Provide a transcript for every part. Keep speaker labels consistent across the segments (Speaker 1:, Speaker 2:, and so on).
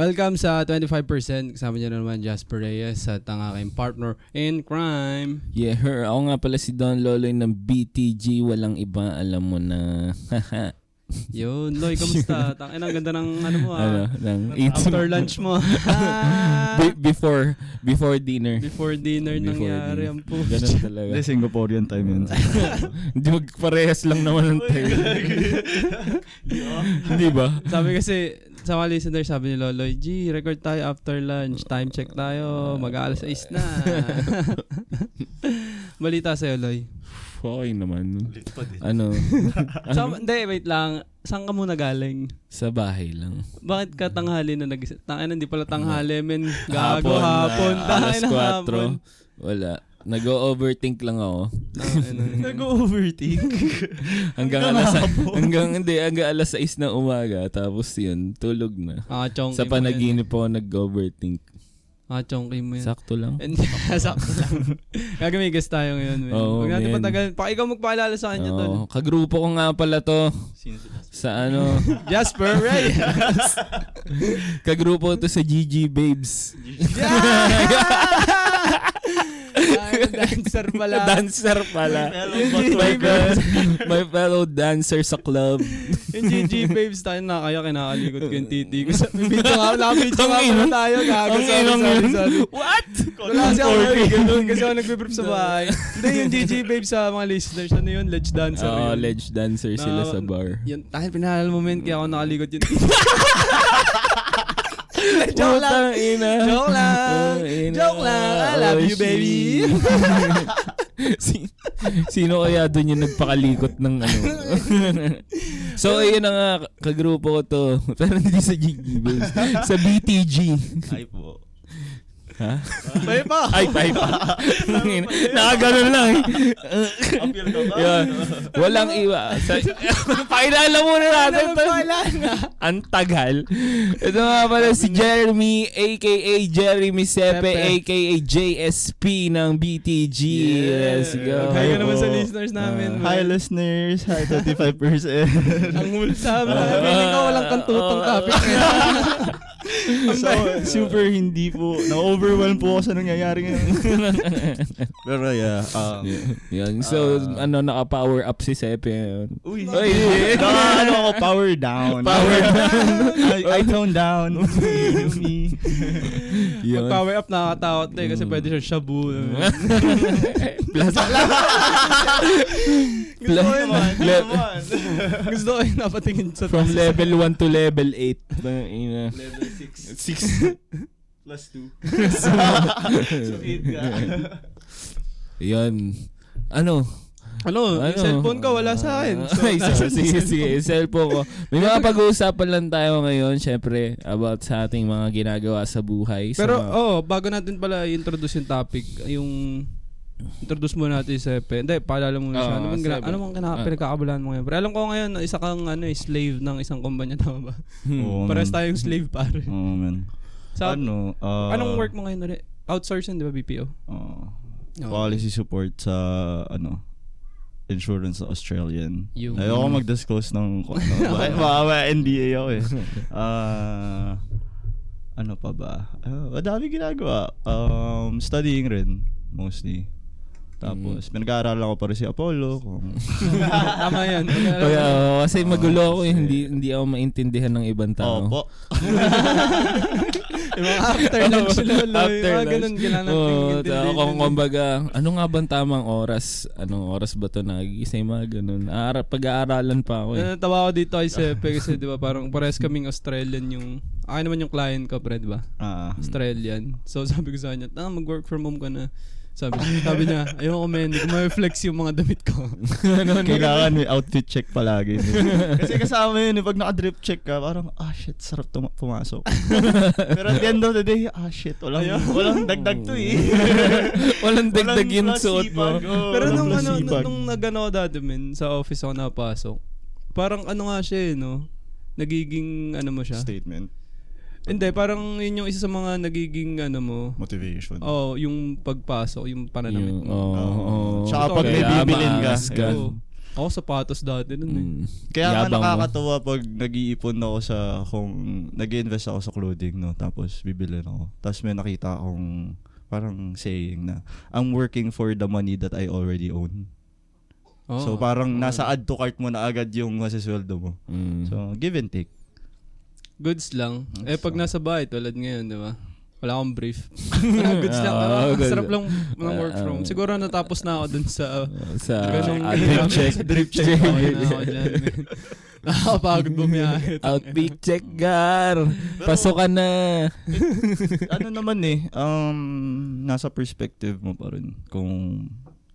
Speaker 1: Welcome sa 25%. Kasama niyo na naman Jasper Reyes at ang aking partner in crime.
Speaker 2: Yeah, her. Ako nga pala si Don Loloy ng BTG. Walang iba, alam mo na.
Speaker 1: Yun, Loy, kamusta? Tangin, ang ganda ng ano mo
Speaker 2: ano,
Speaker 1: ah.
Speaker 2: ng
Speaker 1: After lunch mo.
Speaker 2: Be- before, before dinner.
Speaker 1: Before dinner
Speaker 2: Before
Speaker 1: nangyari
Speaker 2: dinner.
Speaker 1: ang po.
Speaker 2: Ganun talaga.
Speaker 3: Hindi, Singaporean time yun.
Speaker 2: Hindi magparehas lang naman ng time. Hindi ba?
Speaker 1: Sabi kasi, sa mga listener, sabi ni Loloy, G, record tayo after lunch. Time check tayo. Mag-aalas 6 na. Balita sa'yo, Loy.
Speaker 2: Okay naman.
Speaker 3: Lit pa din.
Speaker 2: Ano?
Speaker 1: Sa, hindi, wait lang. Saan ka muna galing?
Speaker 2: Sa bahay lang.
Speaker 1: Bakit ka tanghali na nag Tangin, hindi pala tanghali, men. Gago
Speaker 2: Hapon,
Speaker 1: hapon. Tangin
Speaker 2: alas
Speaker 1: na
Speaker 2: 4.
Speaker 1: hapon.
Speaker 2: Wala. Nag-overthink lang ako.
Speaker 3: Nag-overthink.
Speaker 2: Hanggang alas hanggang hindi hanggang alas 6 ng umaga tapos yun tulog na.
Speaker 1: Ah,
Speaker 2: Sa panaginip ako nag-overthink.
Speaker 1: Ah, chonky mo yan.
Speaker 2: Sakto lang.
Speaker 1: Hindi, sakto lang. Gagamigas tayo ngayon, men.
Speaker 2: Oo,
Speaker 1: Huwag natin
Speaker 2: men.
Speaker 1: patagal. Pa ikaw magpaalala sa kanya, tol.
Speaker 2: Oo, kagrupo ko nga pala to sa ano,
Speaker 1: Jasper Reyes.
Speaker 2: kagrupo to sa GG Babes.
Speaker 1: Ay, dancer pala.
Speaker 2: dancer pala. My,
Speaker 1: Babes.
Speaker 2: fel- my fellow dancer sa club.
Speaker 1: Yung GG Babes tayo na kaya kinakalikot ko yung titi ko. Sa video nga, nakabidyo nga pala tayo. Gago,
Speaker 2: Ang
Speaker 1: sorry.
Speaker 2: What?
Speaker 1: Wala kasi ako ganun kasi ako nagbe-brief sa bahay. Hindi, yung GG Babes sa mga listeners, ano yun? Ledge dancer
Speaker 2: Oo,
Speaker 1: yun.
Speaker 2: ledge dancer sila
Speaker 1: Na-
Speaker 2: sa bar.
Speaker 1: Yun, dahil pinalala mo men, kaya ako nakalikot yun. Joke lang. Joke lang.
Speaker 2: Oh, ina.
Speaker 1: Joke lang. I love
Speaker 2: Oh,
Speaker 1: you, baby.
Speaker 2: si, sino kaya doon yung nagpakalikot ng ano? so, ayun na nga, kagrupo ko to. Pero hindi sa GG Babes. Sa BTG.
Speaker 3: Ay po.
Speaker 2: Ha?
Speaker 1: May pa.
Speaker 2: Ay, tay pa. Nakaganon lang eh.
Speaker 3: Appeal ka ba?
Speaker 2: Yun. Walang iwa. Sa, pakilala muna natin.
Speaker 1: na.
Speaker 2: Ang tagal. Ito nga pala si Jeremy, aka Jeremy Sepe, aka JSP ng BTG. Let's go.
Speaker 1: Kaya naman sa listeners namin.
Speaker 3: Hi
Speaker 1: men.
Speaker 3: listeners, hi 35%.
Speaker 1: Ang mulsa. Feeling ko walang kantutong topic.
Speaker 3: so, super hindi po, na-overwhelm po ako sa nangyayari ngayon. Pero yeah, um,
Speaker 2: Yan. So,
Speaker 3: Ah.
Speaker 2: ano, naka-power up si Sepe.
Speaker 3: Uy,
Speaker 2: Uy.
Speaker 3: Naka, ano ako, power down.
Speaker 2: Power
Speaker 3: I, I tone down. You me.
Speaker 2: Yun.
Speaker 1: Mag-power up nakakatakot na eh kasi pwede siya shabu.
Speaker 2: Plus,
Speaker 1: Gusto ko yun.
Speaker 2: Le-
Speaker 3: Naman.
Speaker 1: Gusto ko yun napatingin sa
Speaker 2: from level 1 to level 8. Ina.
Speaker 3: Level 6.
Speaker 2: 6.
Speaker 3: Plus 2. so, 8 ka.
Speaker 2: Yan. Ano?
Speaker 1: Ano,
Speaker 2: Ano?
Speaker 1: cellphone ko wala sa akin. So,
Speaker 2: Ay,
Speaker 1: nasa
Speaker 2: sige, sige,
Speaker 1: cellphone.
Speaker 2: sige. Cellphone ko. May mga pag-uusapan lang tayo ngayon, syempre, about sa ating mga ginagawa sa buhay. Sa
Speaker 1: Pero
Speaker 2: mga-
Speaker 1: oh, bago natin pala i-introduce yung topic, yung introduce mo natin si Sepe. Hindi, paalala mo siya.
Speaker 2: Oo,
Speaker 1: ano bang gina- ano bang kina-
Speaker 2: Ah.
Speaker 1: pinagkakabalaan mo ngayon? Pero alam ko ngayon, isa kang ano, eh, slave ng isang kumpanya, tama ba?
Speaker 2: Hmm.
Speaker 3: Oo,
Speaker 1: Pares
Speaker 3: man.
Speaker 1: tayong slave pare.
Speaker 3: Oo, man.
Speaker 1: Sa,
Speaker 3: ano, uh,
Speaker 1: anong work mo ngayon ulit? Outsourcing, di ba, BPO?
Speaker 3: uh,
Speaker 1: Oo.
Speaker 3: policy support sa, ano, insurance sa Australian.
Speaker 1: Yung-
Speaker 3: Ayoko mag-disclose ng ano. Baka- NDA ako eh. Ah, ano pa ba? Uh, madami ginagawa. Um, studying rin, mostly. Tapos, pinag-aaralan ko pa rin si Apollo. Kung,
Speaker 1: tama yan.
Speaker 2: Kaya, oh, kasi magulo ako eh. Hindi, hindi ako maintindihan ng ibang tao.
Speaker 3: Opo.
Speaker 1: yung mga after lunch lolo.
Speaker 2: After
Speaker 1: yung mga
Speaker 2: lunch.
Speaker 1: ganun,
Speaker 2: Oo,
Speaker 1: intindihin.
Speaker 2: ta- kung kumbaga, ano nga bang tamang oras? Anong oras ba to nagigising mga ganun? Aara, pag-aaralan pa ako eh.
Speaker 1: Natawa ko dito kay Sepe kasi di ba parang pares kaming Australian yung akin naman yung client ko pre di ba?
Speaker 3: Ah,
Speaker 1: Australian. So sabi ko sa kanya, ah, mag-work from home ka na. Sabi, sabi niya, ayoko men, hindi ko ma-flex yung mga damit ko.
Speaker 2: Ano,
Speaker 3: kailangan may outfit check palagi. Kasi kasama yun, eh, pag naka-drip check ka, parang, ah shit, sarap tuma- pumasok. Pero at the end of the day, ah shit, walang, walang dagdag to eh.
Speaker 2: Walang dagdag yung suot mo.
Speaker 3: oh,
Speaker 1: Pero nung ano, nung, nung nagano dati men, sa office ako napasok, parang ano nga siya eh, no? Nagiging ano mo siya?
Speaker 3: Statement.
Speaker 1: Hindi, parang yun yung isa sa mga nagiging ano mo.
Speaker 3: Motivation.
Speaker 1: Oh, yung pagpasok, yung pananamit
Speaker 2: Yung,
Speaker 1: mo.
Speaker 2: oo,
Speaker 3: Oo.
Speaker 2: oo.
Speaker 3: Tsaka pag may bibilin ka.
Speaker 1: Oo. Ako sapatos dati nun eh.
Speaker 2: Mm.
Speaker 3: Kaya nga nakakatawa pag nag-iipon ako sa kung nag-invest ako sa clothing no tapos bibili ako. Tapos may nakita akong parang saying na I'm working for the money that I already own.
Speaker 1: Oo.
Speaker 3: So parang nasa add to cart mo na agad yung masisweldo mo.
Speaker 2: Mm.
Speaker 3: So give and take.
Speaker 1: Goods lang.
Speaker 3: Goods
Speaker 1: eh pag nasa bahay, tulad ngayon, di ba? Wala akong brief. goods lang.
Speaker 2: Ah,
Speaker 1: Ah,
Speaker 2: good.
Speaker 1: sarap lang ng work
Speaker 2: Ah,
Speaker 1: from.
Speaker 2: ah.
Speaker 1: Siguro natapos na ako dun sa...
Speaker 2: sa
Speaker 1: ganung
Speaker 2: uh, drip check.
Speaker 1: Sa drip check. Okay na ako dyan. Nakakapagod bumiyahe.
Speaker 2: Outpeak check, Gar. Pasokan na.
Speaker 3: ano naman eh, um, nasa perspective mo pa rin. Kung,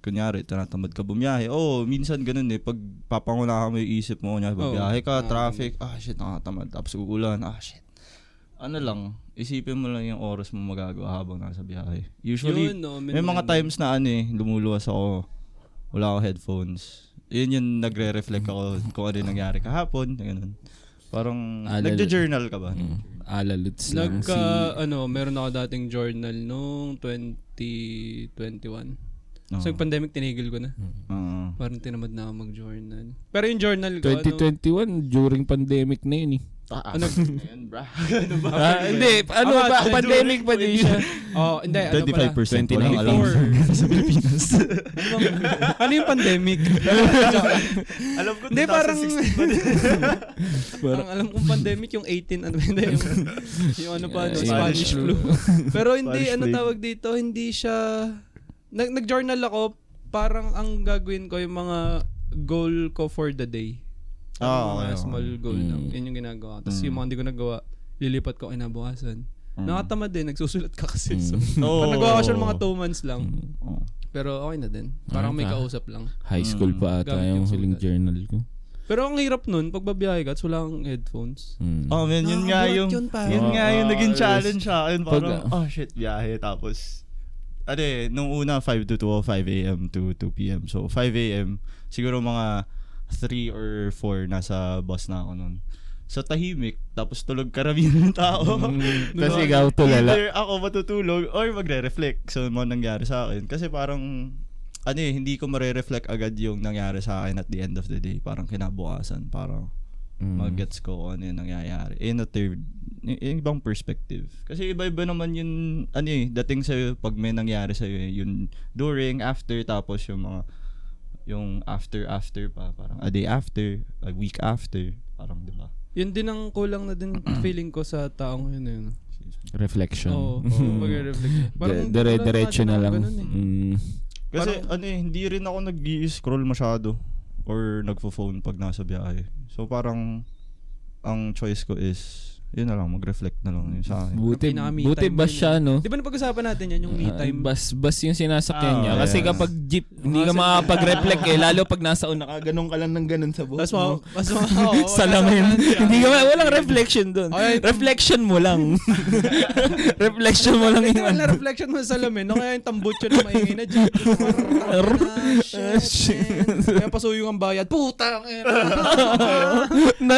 Speaker 3: kunyari, tinatamad ka bumiyahe. Oo, oh, minsan ganun eh. Pag papanguna ka mo yung isip mo, kunyari, bumiyahe ka, traffic, ah shit, nakatamad. Tapos uulan, ah shit. Ano lang, isipin mo lang yung oras mo magagawa habang nasa biyahe. Usually,
Speaker 1: Yun, no,
Speaker 3: may mga times na ano eh, lumuluwas ako, wala ako headphones. Yun yung nagre-reflect ako kung ano yung nangyari kahapon, ganun. Parang,
Speaker 2: lalo-
Speaker 3: nagja-journal ka ba?
Speaker 2: Mm. Alaluts lang
Speaker 1: Nagka,
Speaker 2: si...
Speaker 1: ano, meron ako dating journal nung 2021.
Speaker 3: Oo.
Speaker 1: So, yung pandemic, tinigil ko na.
Speaker 3: Oo.
Speaker 1: Parang tinamad na ako mag-journal. Pero yung journal ko, ano,
Speaker 2: 2021, during pandemic na yun eh.
Speaker 1: ano,
Speaker 3: Ayun, bra. ano ba?
Speaker 2: Ah, hindi, ano
Speaker 1: Ah,
Speaker 2: ba, pandemic pa din siya.
Speaker 1: oh, hindi, ano pala.
Speaker 3: 25% walang
Speaker 2: 29.
Speaker 3: alam sa Pilipinas.
Speaker 1: Ano, ano yung pandemic?
Speaker 3: alam ko,
Speaker 1: Hindi, parang,
Speaker 3: 2016 pa din.
Speaker 1: parang alam kong pandemic yung 18, ano, hindi, yung, yung ano pa, ano,
Speaker 2: Yeah,
Speaker 1: Spanish
Speaker 3: Spanish
Speaker 1: flu. Pero hindi,
Speaker 3: Spanish
Speaker 1: ano tawag dito, hindi siya, nag, nag-journal ako, parang ang gagawin ko yung mga goal ko for the day.
Speaker 3: Ah,
Speaker 1: mga
Speaker 3: okay, okay.
Speaker 1: small goal
Speaker 2: Mm.
Speaker 1: lang. Yun yung ginagawa. Tapos
Speaker 3: Mm.
Speaker 1: yung mga hindi ko nagawa, lilipat ko kinabukasan.
Speaker 3: Mm.
Speaker 1: Nakatamad din, nagsusulat ka kasi. So,
Speaker 3: Oo.
Speaker 1: pag nagawa ko siya mga 2 months lang.
Speaker 3: Oo.
Speaker 1: Pero okay na din. Parang may
Speaker 2: Ah,
Speaker 1: kausap lang.
Speaker 2: High school pa ata
Speaker 1: Gamit
Speaker 2: yung
Speaker 1: yung
Speaker 2: huling
Speaker 1: sulat.
Speaker 2: journal ko.
Speaker 1: Pero ang hirap nun, pag babiyahe ka, wala kang headphones.
Speaker 2: Mm.
Speaker 3: Oh man, yun nga
Speaker 1: Nakakabuhat
Speaker 3: yung,
Speaker 1: yun, pare.
Speaker 3: yun nga yung
Speaker 2: Oo,
Speaker 3: naging challenge sa akin. Parang,
Speaker 2: Pag-
Speaker 3: oh shit, biyahe. Tapos, eh, nung una 5 to 2 o 5 a.m. to 2 p.m. So, 5 a.m. Siguro mga 3 or 4 nasa bus na ako nun. So, tahimik. Tapos tulog karamihan ng tao.
Speaker 2: Mm,
Speaker 3: Diba?
Speaker 2: Kasi ikaw tulala.
Speaker 3: Either ako matutulog or magre-reflect. So, mga nangyari sa akin. Kasi parang, ano eh, hindi ko mare-reflect agad yung nangyari sa akin at the end of the day. Parang kinabukasan. Parang,
Speaker 2: Mm.
Speaker 3: mag-gets ko ano yung nangyayari. In a third, yung ibang perspective. Kasi iba-iba naman yung, ano eh, dating sa'yo, pag may nangyari sa'yo eh, yung during, after, tapos yung mga, yung after, after pa, parang a day after, a week after, parang, di ba?
Speaker 1: Yun din ang kulang na din feeling ko sa taong yun. yun.
Speaker 2: Reflection.
Speaker 1: Oo, oh, mag-reflect.
Speaker 2: De- dire- diretso na lang.
Speaker 1: Ganun eh.
Speaker 2: Mm.
Speaker 3: Kasi,
Speaker 1: Parang-
Speaker 3: ano eh, hindi rin ako nag-scroll masyado or nagfo-phone pag nasa biyahe. So, parang, ang choice ko is, yun na lang, mag-reflect na lang yun sa akin.
Speaker 2: Buti, buti ba siya,
Speaker 1: eh.
Speaker 2: no?
Speaker 1: Di ba napag-usapan natin yan, yung me
Speaker 2: Ah,
Speaker 1: time?
Speaker 2: bas, bas yung sinasakyan
Speaker 3: Ah,
Speaker 2: niya. Kasi
Speaker 3: yeah.
Speaker 2: kapag jeep, hindi ka makakapag-reflect eh. Lalo pag nasa una ka, ganun ka lang ng ganun sa buhok
Speaker 1: Mas ma...
Speaker 2: mo.
Speaker 1: Mas ma... oo,
Speaker 2: Salamin. hindi ka ma- walang reflection doon.
Speaker 1: Okay.
Speaker 2: Reflection mo lang. reflection mo lang
Speaker 1: Hindi
Speaker 2: yung
Speaker 1: wala
Speaker 2: ano.
Speaker 1: reflection mo sa salamin. No, kaya yung tambutso na maingay na dyan. Ah, shit, man. Kaya pasuyong ang bayad. Puta! ang ina.
Speaker 2: na,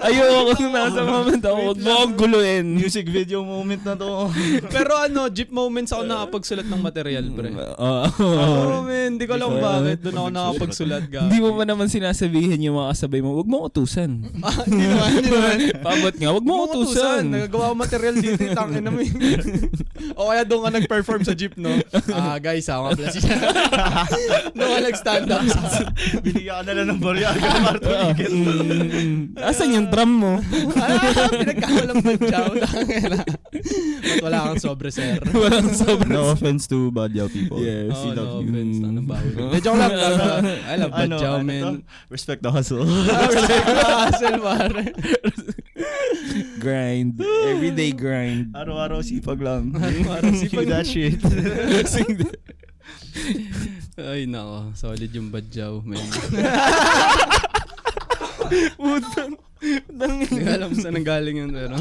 Speaker 2: ayoko kung nasa moment ako. Huwag mo akong guluhin.
Speaker 3: Music video moment na to.
Speaker 1: Pero ano, jeep moments ako nakapagsulat ng material, pre.
Speaker 2: Oo.
Speaker 1: Oo, man. Hindi ko alam bakit. Doon ako nakapagsulat, ga.
Speaker 2: Hindi mo ba naman sinasabihin yung mga kasabay mo, huwag mo utusan.
Speaker 1: Ah, Hindi naman, hindi naman.
Speaker 2: Pabot nga, huwag mo utusan.
Speaker 1: Nagagawa ko material dito, eh, tangin namin. o kaya doon ka nag-perform sa jeep, no? Ah, guys, ako nga pala siya. doon ka nag-stand up.
Speaker 3: Binigyan ka na lang ng tumigil.
Speaker 2: Mm, Asan yung drum mo?
Speaker 1: ah, pinagkakalang badyaw. Tangin na. Ba't wala kang sobre, sir?
Speaker 2: Walang sobrang
Speaker 3: No offense to Badyaw people.
Speaker 2: Yes.
Speaker 1: Oh, no
Speaker 3: love you.
Speaker 1: offense. Anong bawal? De, joke lang. I love
Speaker 3: Ano,
Speaker 1: badyaw,
Speaker 3: ano
Speaker 1: man.
Speaker 3: to? Respect the hustle.
Speaker 1: Ah, respect the hustle, pare.
Speaker 2: grind. Everyday grind.
Speaker 3: Araw-araw sipag lang.
Speaker 1: Araw-araw sipag.
Speaker 3: Sing that shit.
Speaker 1: Ay, nako. Solid yung badyaw, man.
Speaker 2: Putang.
Speaker 1: Hindi ko alam saan nanggaling yun, pero...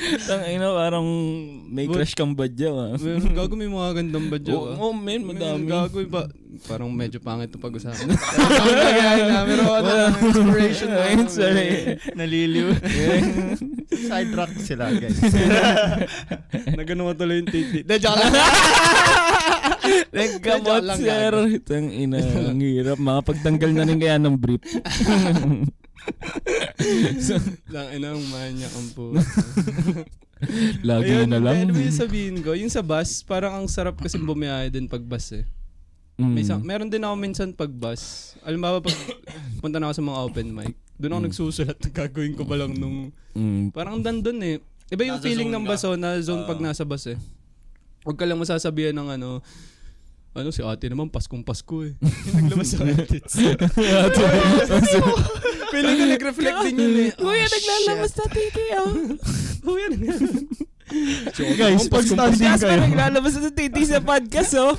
Speaker 2: Tang ina, parang may
Speaker 1: But-
Speaker 2: crush kang badyaw ah.
Speaker 1: Gago may mga gandang badyo.
Speaker 2: Oo,
Speaker 1: ah.
Speaker 2: oh, men, madami.
Speaker 1: Meron, Gago ba? Parang medyo pangit itong pag-usapan. Kaya Pero ano, inspiration na.
Speaker 2: Ayun, sorry.
Speaker 3: Naliliw. Side rock sila, guys.
Speaker 1: Nagano mo tuloy yung titi. De, joke lang.
Speaker 2: Nagkamot, sir. Tang ina, ang hirap. Mga pagtanggal na rin kaya ng brief.
Speaker 1: Lang, inang manyak ang po.
Speaker 2: Lagi
Speaker 1: Ayun,
Speaker 2: na lang.
Speaker 1: Ano yung sabihin ko? Yung sa bus, parang ang sarap kasi bumiyahe din pag bus eh.
Speaker 2: Mm.
Speaker 1: May sa- meron din ako minsan pag bus. Alam ba pag punta na ako sa mga open mic, doon ako
Speaker 2: Mm.
Speaker 1: nagsusulat ng gagawin ko ba lang nung...
Speaker 2: Mm.
Speaker 1: Parang dandun eh. Iba yung
Speaker 3: Nasa
Speaker 1: feeling ng bus oh, na zone pag nasa bus eh. Huwag ka lang masasabihan ng ano, ano si ate naman, Paskong Pasko eh. Naglabas sa edits. Feeling ko nag-reflect din yun eh.
Speaker 2: Kuya,
Speaker 1: Oh,
Speaker 2: naglalabas na titi oh.
Speaker 1: Kuya,
Speaker 3: Guys, pag standing
Speaker 2: Kasi
Speaker 3: kayo.
Speaker 2: naglalabas na titi sa podcast oh.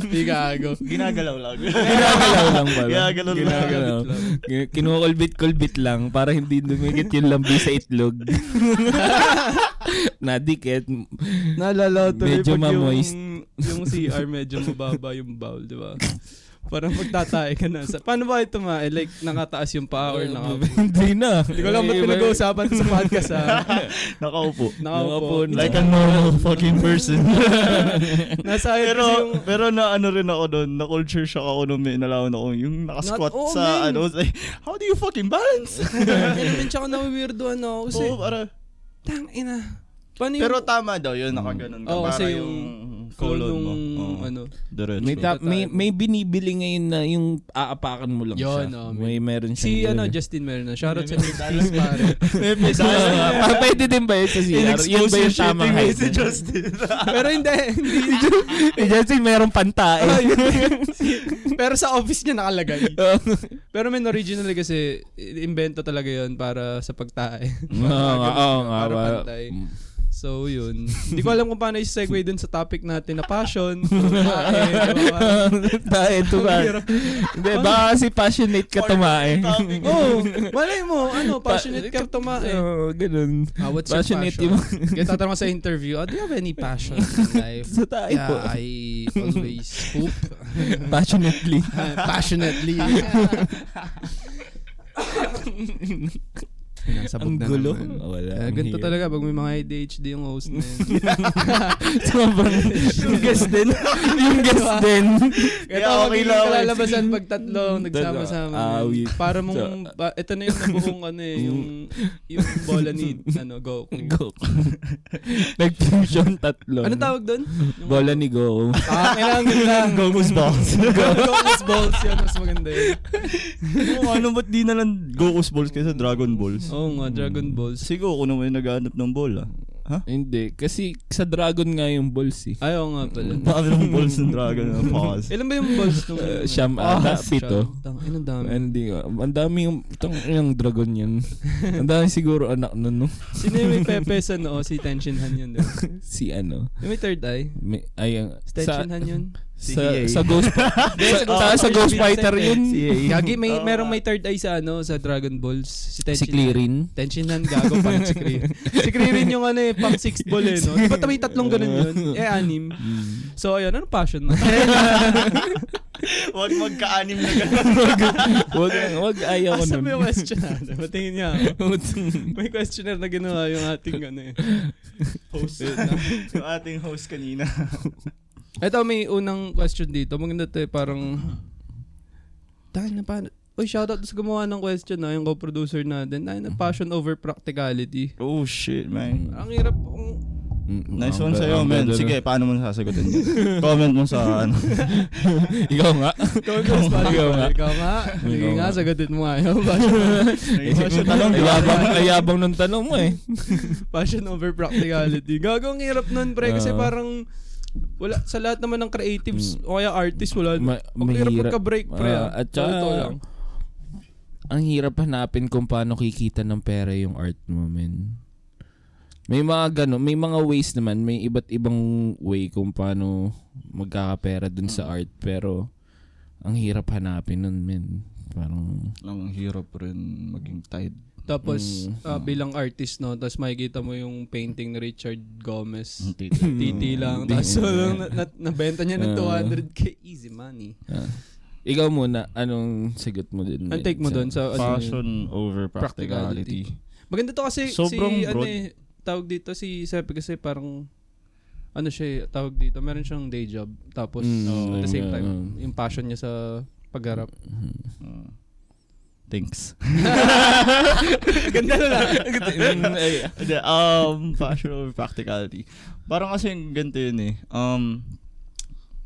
Speaker 1: Di gago.
Speaker 3: Ginagalaw lang.
Speaker 2: Ginagalaw lang pala.
Speaker 3: Ginagalaw lang.
Speaker 2: Ginagalaw. Gi- Kinukulbit-kulbit lang para hindi dumikit yung lambi sa itlog. Nadikit.
Speaker 1: Naalala ko
Speaker 2: Medyo
Speaker 1: pag yung,
Speaker 2: ma-moist.
Speaker 1: yung CR medyo mababa yung bowl, di ba? Parang magtatay ka na. Sa, paano ba ito ma? Eh, like, nakataas yung paa or naka...
Speaker 2: Hindi na.
Speaker 1: Hindi ko alam ba't pinag-uusapan sa podcast ha.
Speaker 3: Nakaupo.
Speaker 1: Nakaupo.
Speaker 2: Nakaupo.
Speaker 3: Like a normal fucking person.
Speaker 1: Nasa ayun
Speaker 3: pero
Speaker 1: yung...
Speaker 3: pero na ano rin ako doon, na culture shock ako nung may nalaman ako yung nakasquat
Speaker 1: Not- oh,
Speaker 3: sa
Speaker 1: man.
Speaker 3: ano, like, how do you fucking balance?
Speaker 1: Ano din tsaka na-weirdoan ako kasi...
Speaker 3: Oo, para,
Speaker 1: Tang ina. Paano yung...
Speaker 3: pero tama daw yun, nakaganon ka.
Speaker 1: Oo,
Speaker 3: para
Speaker 1: kasi
Speaker 3: yung
Speaker 1: yung
Speaker 3: colon
Speaker 1: nung,
Speaker 3: mo. Oo,
Speaker 1: ano.
Speaker 3: diretso.
Speaker 2: May, ta- may, may binibili ngayon na yung aapakan mo lang
Speaker 1: Yun,
Speaker 2: siya.
Speaker 1: oh,
Speaker 2: may meron siya.
Speaker 1: Si ano, Justin meron na. Shoutout sa Justin pare.
Speaker 2: Ah, pwede din ba yun sa CR? Yun ba yung tamang height?
Speaker 3: si Justin.
Speaker 1: Pero hindi, hindi.
Speaker 2: Si Justin mayroong pantae.
Speaker 1: Ah, yun. Pero sa office niya nakalagay. Pero men originally kasi invento talaga yon para sa pagtae.
Speaker 2: Oo nga, oo nga.
Speaker 1: Para pantay. So yun. Hindi ko alam kung paano i-segue dun sa topic natin na passion. Tae,
Speaker 2: tumae. Hindi, baka kasi passionate ka tumae.
Speaker 1: Oh, malay mo, ano, passionate ka tumae.
Speaker 2: Oo, ganun.
Speaker 1: Ah, what's
Speaker 2: Passionate
Speaker 1: your passion? Kaya tatanong sa interview, ah, do you have any passion in life?
Speaker 2: Sa tae
Speaker 1: yeah,
Speaker 2: po.
Speaker 1: I always poop.
Speaker 2: Passionately.
Speaker 1: Passionately. Nasabog
Speaker 2: Ang
Speaker 1: na
Speaker 2: gulo.
Speaker 1: naman.
Speaker 2: Wala.
Speaker 1: Kaya ganito
Speaker 2: hirap.
Speaker 1: talaga pag may mga ADHD yung host na yun.
Speaker 2: Sobrang yung guest din. yung guest din.
Speaker 1: Kaya
Speaker 3: Kaya okay lang
Speaker 1: kalalabasan pag tatlo nagsama-sama.
Speaker 2: Ah, we-
Speaker 1: Para mong,
Speaker 2: So-
Speaker 1: ba, ito na yung nabuong ano eh, yung, yung bola ni, ano, Goku.
Speaker 2: Go. Nag-fusion tatlo.
Speaker 1: Anong tawag doon?
Speaker 2: Bola ni Go.
Speaker 1: Ah, kailangan lang.
Speaker 3: Goku's balls.
Speaker 1: Goku's balls yun, mas maganda yun.
Speaker 3: Oo, ano ba't di na lang Goku's balls kaysa Dragon Balls?
Speaker 1: Oo nga, Dragon Balls.
Speaker 3: Siguro ako naman yung naghahanap ng ball ah. Ha?
Speaker 2: Hindi. Kasi sa Dragon nga yung balls eh.
Speaker 1: Ayaw nga pala.
Speaker 3: Dami ng balls ng Dragon. ah, Pause.
Speaker 1: Ilan ba yung balls nung...
Speaker 2: Uh, siyam,
Speaker 1: Ah,
Speaker 2: ata, pito.
Speaker 1: Tang, Anong dami?
Speaker 2: Hindi. Ang dami yung, itong yung dragon yan. Ang dami siguro anak nun, no?
Speaker 1: Sino yung may pepe sa noo? Si Tenshin Han yun. Diba?
Speaker 2: Si ano.
Speaker 1: Yung may third eye?
Speaker 2: May, ay, ang-
Speaker 1: Si
Speaker 2: sa,
Speaker 1: Tenshin Han yun?
Speaker 3: Si
Speaker 2: sa,
Speaker 3: EA.
Speaker 2: sa Ghost sa,
Speaker 1: sa Ghost
Speaker 2: sa,
Speaker 1: Fighter,
Speaker 2: Ghost
Speaker 1: si
Speaker 2: Fighter yun.
Speaker 3: Si EA.
Speaker 1: Gagi, may,
Speaker 3: Oo.
Speaker 1: merong may third eye sa ano, sa Dragon Balls. Si
Speaker 2: Si
Speaker 1: Tenshin Han.
Speaker 2: Clearin.
Speaker 1: Tenshin Han, gago pa si Kririn. si Kririn yung ano eh, pang sixth ball eh, no? Di ba may tatlong ganun yun? Eh, anim.
Speaker 2: Mm.
Speaker 1: So, ayun, ano passion mo?
Speaker 3: Huwag magka-anim na gano'n.
Speaker 2: wag, wag ayaw ko
Speaker 1: Asa mo yung
Speaker 2: nun.
Speaker 1: question? Patingin niya ako. May questionnaire na ginawa yung ating ano eh.
Speaker 3: host. yung ating host kanina.
Speaker 1: Ito, may unang question dito. Maganda to eh, parang... Dahil na paano... Uy, shoutout sa gumawa ng question na, yung co-producer natin. Dahil na passion over practicality.
Speaker 3: Oh shit, man.
Speaker 1: Ang hirap kung...
Speaker 2: Mm,
Speaker 3: Nice one sa'yo, man. Sige, paano mo sasagutin yun? Comment mo sa ano.
Speaker 2: Ikaw nga.
Speaker 1: Ikaw nga.
Speaker 2: Ikaw nga.
Speaker 1: Ikaw nga. Sige nga, sagutin mo nga yun.
Speaker 3: Mo tanong?
Speaker 2: Ayabang, ayabang ng tanong mo eh.
Speaker 1: Passion over practicality. Gago, ang hirap nun, pre. Kasi
Speaker 2: Oo.
Speaker 1: parang... Wala, sa lahat naman ng creatives o kaya artists, wala.
Speaker 2: Ma- mahirap.
Speaker 1: magka-break, pre.
Speaker 2: Ah,
Speaker 1: ah.
Speaker 2: at saka-
Speaker 1: Totoo lang.
Speaker 2: Ang hirap hanapin kung paano kikita ng pera yung art mo, men. May mga gano, may mga ways naman, may iba't ibang way kung paano magkakapera dun sa art, pero ang hirap hanapin nun, men. Parang
Speaker 3: Ang hirap rin maging tide.
Speaker 1: Tapos
Speaker 2: Mm.
Speaker 1: ah, bilang artist no, tapos makikita mo yung painting ni Richard Gomez. Titi lang. Tapos so, na, na, nabenta niya ng
Speaker 2: Ah.
Speaker 1: 200k. Easy money.
Speaker 2: Ah. Ikaw muna, anong sagot mo din?
Speaker 1: Ang take mo doon sa ano,
Speaker 3: Fashion over practicality.
Speaker 1: Maganda to kasi
Speaker 3: Sobrang
Speaker 1: si ano
Speaker 3: broad.
Speaker 1: eh, tawag dito si Sepe kasi parang ano siya eh, tawag dito, meron siyang day job tapos
Speaker 2: Mm,
Speaker 1: at the same
Speaker 2: yeah,
Speaker 1: time
Speaker 2: mm.
Speaker 1: yung passion niya sa pagharap.
Speaker 3: Uh, thanks.
Speaker 1: Ganda na lang.
Speaker 3: Um, fashion over practicality. Parang kasi ganito yun eh. Um,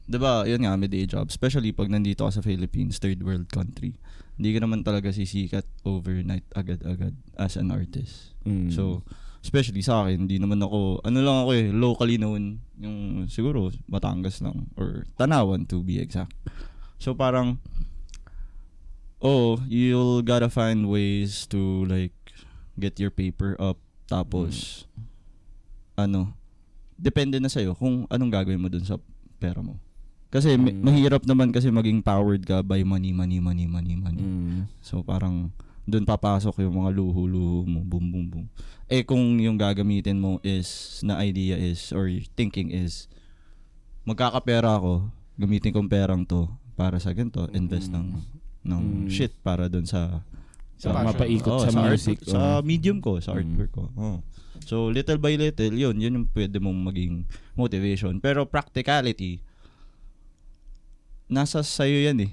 Speaker 3: 'di ba yun nga, may day job. Especially pag nandito ka sa Philippines, third world country. Hindi ka naman talaga sisikat overnight agad-agad as an artist.
Speaker 2: mm.
Speaker 3: So, especially sa akin, hindi naman ako, ano lang ako eh, locally known, yung siguro Batangas lang, or Tanawan to be exact. So parang, oh, you'll gotta find ways to like, get your paper up, tapos, ano, depende na sa'yo kung anong gagawin mo dun sa pera mo. Kasi
Speaker 2: Mm.
Speaker 3: mahirap naman kasi maging powered ka by money, money, money, money, money.
Speaker 2: Mm.
Speaker 3: So parang doon papasok yung mga luho-luho mo, boom, boom, boom. Eh kung yung gagamitin mo is, na idea is, or thinking is, magkakapera ako, gamitin kong perang to para sa ganito, invest ng, ng
Speaker 2: Mm.
Speaker 3: shit para doon sa,
Speaker 1: Sa
Speaker 2: Sa mapaikot
Speaker 3: Oo,
Speaker 2: sa,
Speaker 3: art-
Speaker 2: music.
Speaker 3: sa
Speaker 2: oh.
Speaker 3: medium ko, sa
Speaker 2: Mm.
Speaker 3: artwork ko. Oh. So little by little, yun, yun yung pwede mong maging motivation. Pero practicality, nasa sayo yan eh.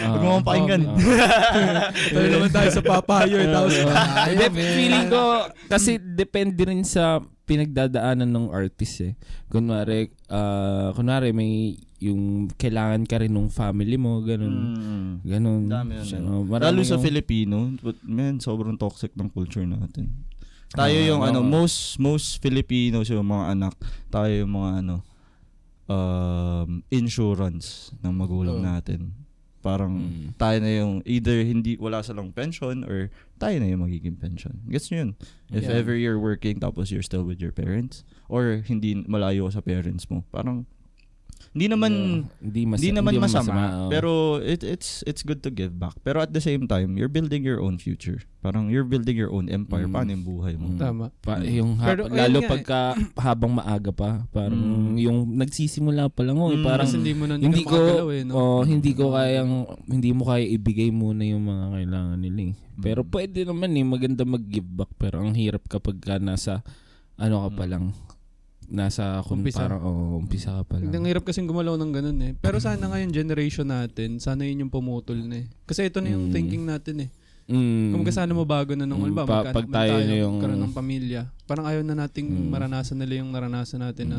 Speaker 2: Ah.
Speaker 3: Huwag mo akong pakinggan.
Speaker 2: Ah.
Speaker 1: Tayo naman tayo sa papayo eh, tapos
Speaker 2: feeling ko, kasi depende rin sa pinagdadaanan ng artist eh. Kunwari, ah, kunwari may yung kailangan ka rin ng family mo, ganun.
Speaker 3: Mm.
Speaker 2: Ganun.
Speaker 3: Dami yun. Eh. Lalo sa
Speaker 2: yung-
Speaker 3: Filipino, but man, sobrang toxic ng culture natin. Tayo
Speaker 2: Ah,
Speaker 3: yung ano,
Speaker 2: oo.
Speaker 3: most most Filipinos yung mga anak, tayo yung mga ano um insurance ng magulang
Speaker 1: Oo.
Speaker 3: natin. Parang
Speaker 2: Mm.
Speaker 3: tayo na yung either hindi wala silang pension or tayo na yung magiging pension. Gets nyo yun? If
Speaker 1: Yeah.
Speaker 3: ever you're working tapos you're still with your parents or hindi malayo ka sa parents mo. Parang hindi naman
Speaker 2: Yeah. hindi, mas,
Speaker 3: hindi naman masama,
Speaker 2: oh.
Speaker 3: pero it, it's it's good to give back. Pero at the same time, you're building your own future. Parang you're building your own empire.
Speaker 2: Mm.
Speaker 3: Paano yung buhay mo?
Speaker 2: Mm.
Speaker 1: Tama.
Speaker 2: Pa, yung ha-
Speaker 1: Pero,
Speaker 2: lalo
Speaker 1: nga eh.
Speaker 2: pagka habang maaga pa, parang
Speaker 3: Mm.
Speaker 2: yung nagsisimula pa lang oh, eh,
Speaker 3: Mm.
Speaker 2: parang
Speaker 1: hindi mo na
Speaker 2: hindi ko
Speaker 1: eh, no?
Speaker 2: oh, hindi ko kayang hindi mo kaya ibigay muna yung mga kailangan nila eh. Pero
Speaker 3: Mm.
Speaker 2: pwede naman eh maganda mag-give back pero ang hirap kapag ka nasa ano ka pa
Speaker 3: Mm.
Speaker 2: lang nasa kung
Speaker 1: Umpisa.
Speaker 2: parang oh, umpisa ka pa lang.
Speaker 1: Ang hirap kasing gumalaw ng ganun eh. Pero sana ngayon generation natin, sana yun yung pumutol na eh. Kasi ito na yung
Speaker 2: Mm.
Speaker 1: thinking natin eh.
Speaker 2: Mm.
Speaker 1: Kung sana mabago na nung
Speaker 2: Mm,
Speaker 1: mm,
Speaker 2: pa- pag tayo na yung-
Speaker 1: ng pamilya. Parang ayaw na nating
Speaker 2: Mm.
Speaker 1: maranasan nila yung naranasan natin na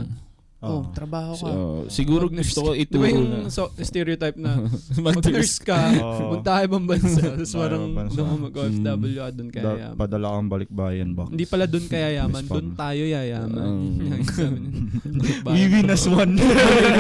Speaker 1: oh,
Speaker 3: Ah.
Speaker 1: trabaho ka.
Speaker 2: So, siguro
Speaker 1: Mag-nurse
Speaker 2: gusto ko ituro
Speaker 1: ba yung
Speaker 2: na.
Speaker 1: so, stereotype na
Speaker 2: Mag-nurse
Speaker 1: ka, punta ka ibang bansa, tapos parang doon ka mag-OFW ka, doon kaya
Speaker 3: Da-
Speaker 1: yaman.
Speaker 3: padala kang balikbayan box.
Speaker 1: Hindi pala doon kaya yaman, doon tayo yayaman.
Speaker 2: Um,
Speaker 1: sabi niya.
Speaker 3: Pilipinas one.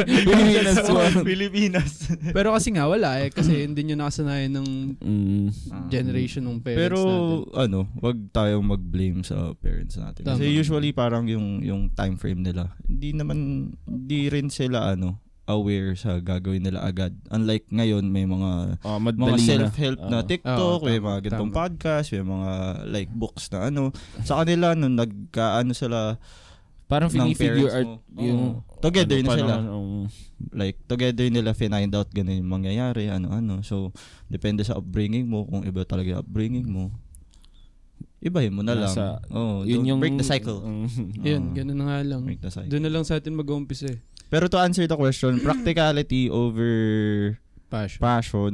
Speaker 2: Pilipinas one.
Speaker 3: Pilipinas.
Speaker 1: Pero kasi nga wala eh, kasi hindi nyo nakasanayan ng
Speaker 2: Mm.
Speaker 1: generation ng parents
Speaker 3: Pero
Speaker 1: natin.
Speaker 3: ano, wag tayong mag-blame sa parents natin. Kasi
Speaker 1: Tama.
Speaker 3: usually parang yung yung time frame nila, hindi naman hindi rin sila ano aware sa gagawin nila agad. Unlike ngayon may mga
Speaker 2: Oh,
Speaker 3: mga
Speaker 2: madali na.
Speaker 3: self-help na
Speaker 2: Oo.
Speaker 3: TikTok,
Speaker 1: Oo,
Speaker 3: may mga ganitong
Speaker 1: tama.
Speaker 3: podcast, may mga like books na ano. Sa kanila nung nagkaano sila
Speaker 2: Parang
Speaker 3: ng
Speaker 2: figure
Speaker 3: mo.
Speaker 2: yung
Speaker 3: Oo. together
Speaker 2: ano
Speaker 3: na sila.
Speaker 2: naman, um,
Speaker 3: like together nila find out ganun yung mangyayari ano-ano so depende sa upbringing mo kung iba talaga yung upbringing mo ibahin mo na lang.
Speaker 2: Nasa-
Speaker 3: oh
Speaker 2: yun yung
Speaker 3: break the cycle.
Speaker 2: Um,
Speaker 1: Yun, ganun na nga lang.
Speaker 3: break the cycle.
Speaker 1: Doon na lang sa atin mag-uumpisa eh.
Speaker 3: pero to answer the question practicality over
Speaker 1: Passion.
Speaker 3: passion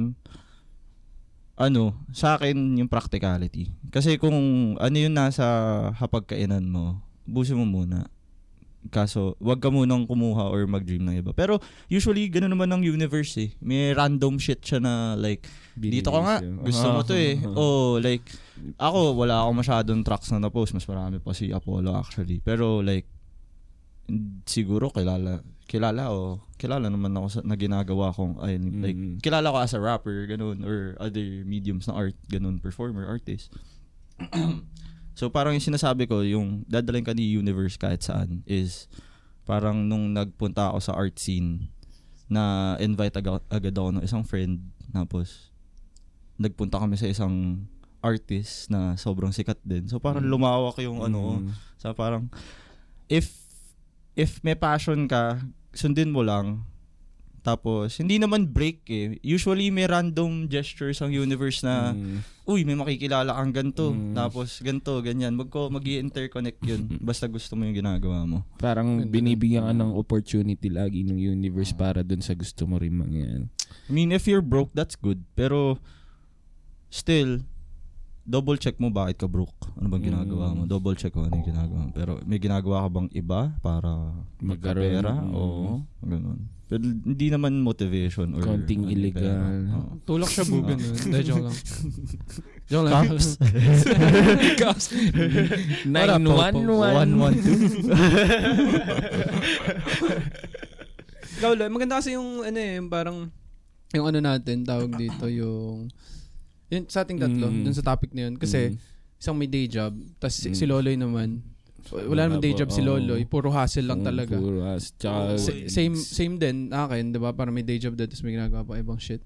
Speaker 3: ano sa akin yung practicality. Kasi kung ano yung nasa hapagkainan mo busin mo muna. Kaso wag ka munang kumuha or mag-dream ng iba. Pero usually ganoon naman ng universe eh. May random shit siya na like dito ka nga. gusto mo to eh. Oh like ako wala ako masyadong tracks na na-post. Mas marami pa si Apollo actually. Pero like siguro kilala kilala o kilala naman ako sa na ginagawa kong ay like
Speaker 2: Mm.
Speaker 3: kilala ko as a rapper ganun or other mediums na art ganun performer artist. So parang yung sinasabi ko yung dadalhin ka ni universe kahit saan is parang nung nagpunta ako sa art scene na invite agad, agad ako ng isang friend tapos nagpunta kami sa isang artist na sobrang sikat din. So parang
Speaker 1: Mm.
Speaker 3: lumawak yung ano,
Speaker 2: Mm.
Speaker 3: sa parang if if may passion ka, sundin mo lang. Tapos, hindi naman break eh. Usually, may random gestures ang universe na,
Speaker 2: Mm.
Speaker 3: uy, may makikilala kang ganito.
Speaker 2: Mm.
Speaker 3: Tapos, ganito, ganyan. Magko, mag interconnect yun. Basta gusto mo yung ginagawa mo.
Speaker 2: Parang binibigyan ka ng opportunity lagi ng universe para dun sa gusto mo rin mangyari.
Speaker 3: I mean, if you're broke, that's good. Pero, still, double check mo bakit ka broke. Ano bang ginagawa mo?
Speaker 2: Mm.
Speaker 3: Double check mo ano yung ginagawa mo. Pero, may ginagawa ka bang iba para
Speaker 2: Magkaroon,
Speaker 3: magkapera?
Speaker 2: mm.
Speaker 3: Oo. Ganun. Pero, hindi naman motivation or...
Speaker 2: Konting
Speaker 3: ano,
Speaker 2: illegal.
Speaker 3: Oo.
Speaker 1: Tulak siya bugan. Hindi, joke lang. Joke lang.
Speaker 3: Caps.
Speaker 1: Caps.
Speaker 2: 911.
Speaker 1: Ikaw, Loy, maganda kasi yung, ano eh, yung parang, yung ano natin, tawag dito, yung, yun, sa ating tatlo,
Speaker 2: Mm.
Speaker 1: dun sa topic na yun. Kasi, isang may day job, si,
Speaker 2: Mm.
Speaker 1: si Loloy naman, wala naman day job si
Speaker 2: Oo.
Speaker 1: Loloy, puro hustle lang talaga.
Speaker 2: Puro as. Tsaka,
Speaker 1: Sa- same same din akin, 'di ba? Parang may day job din tapos may ginagawa pa ibang shit.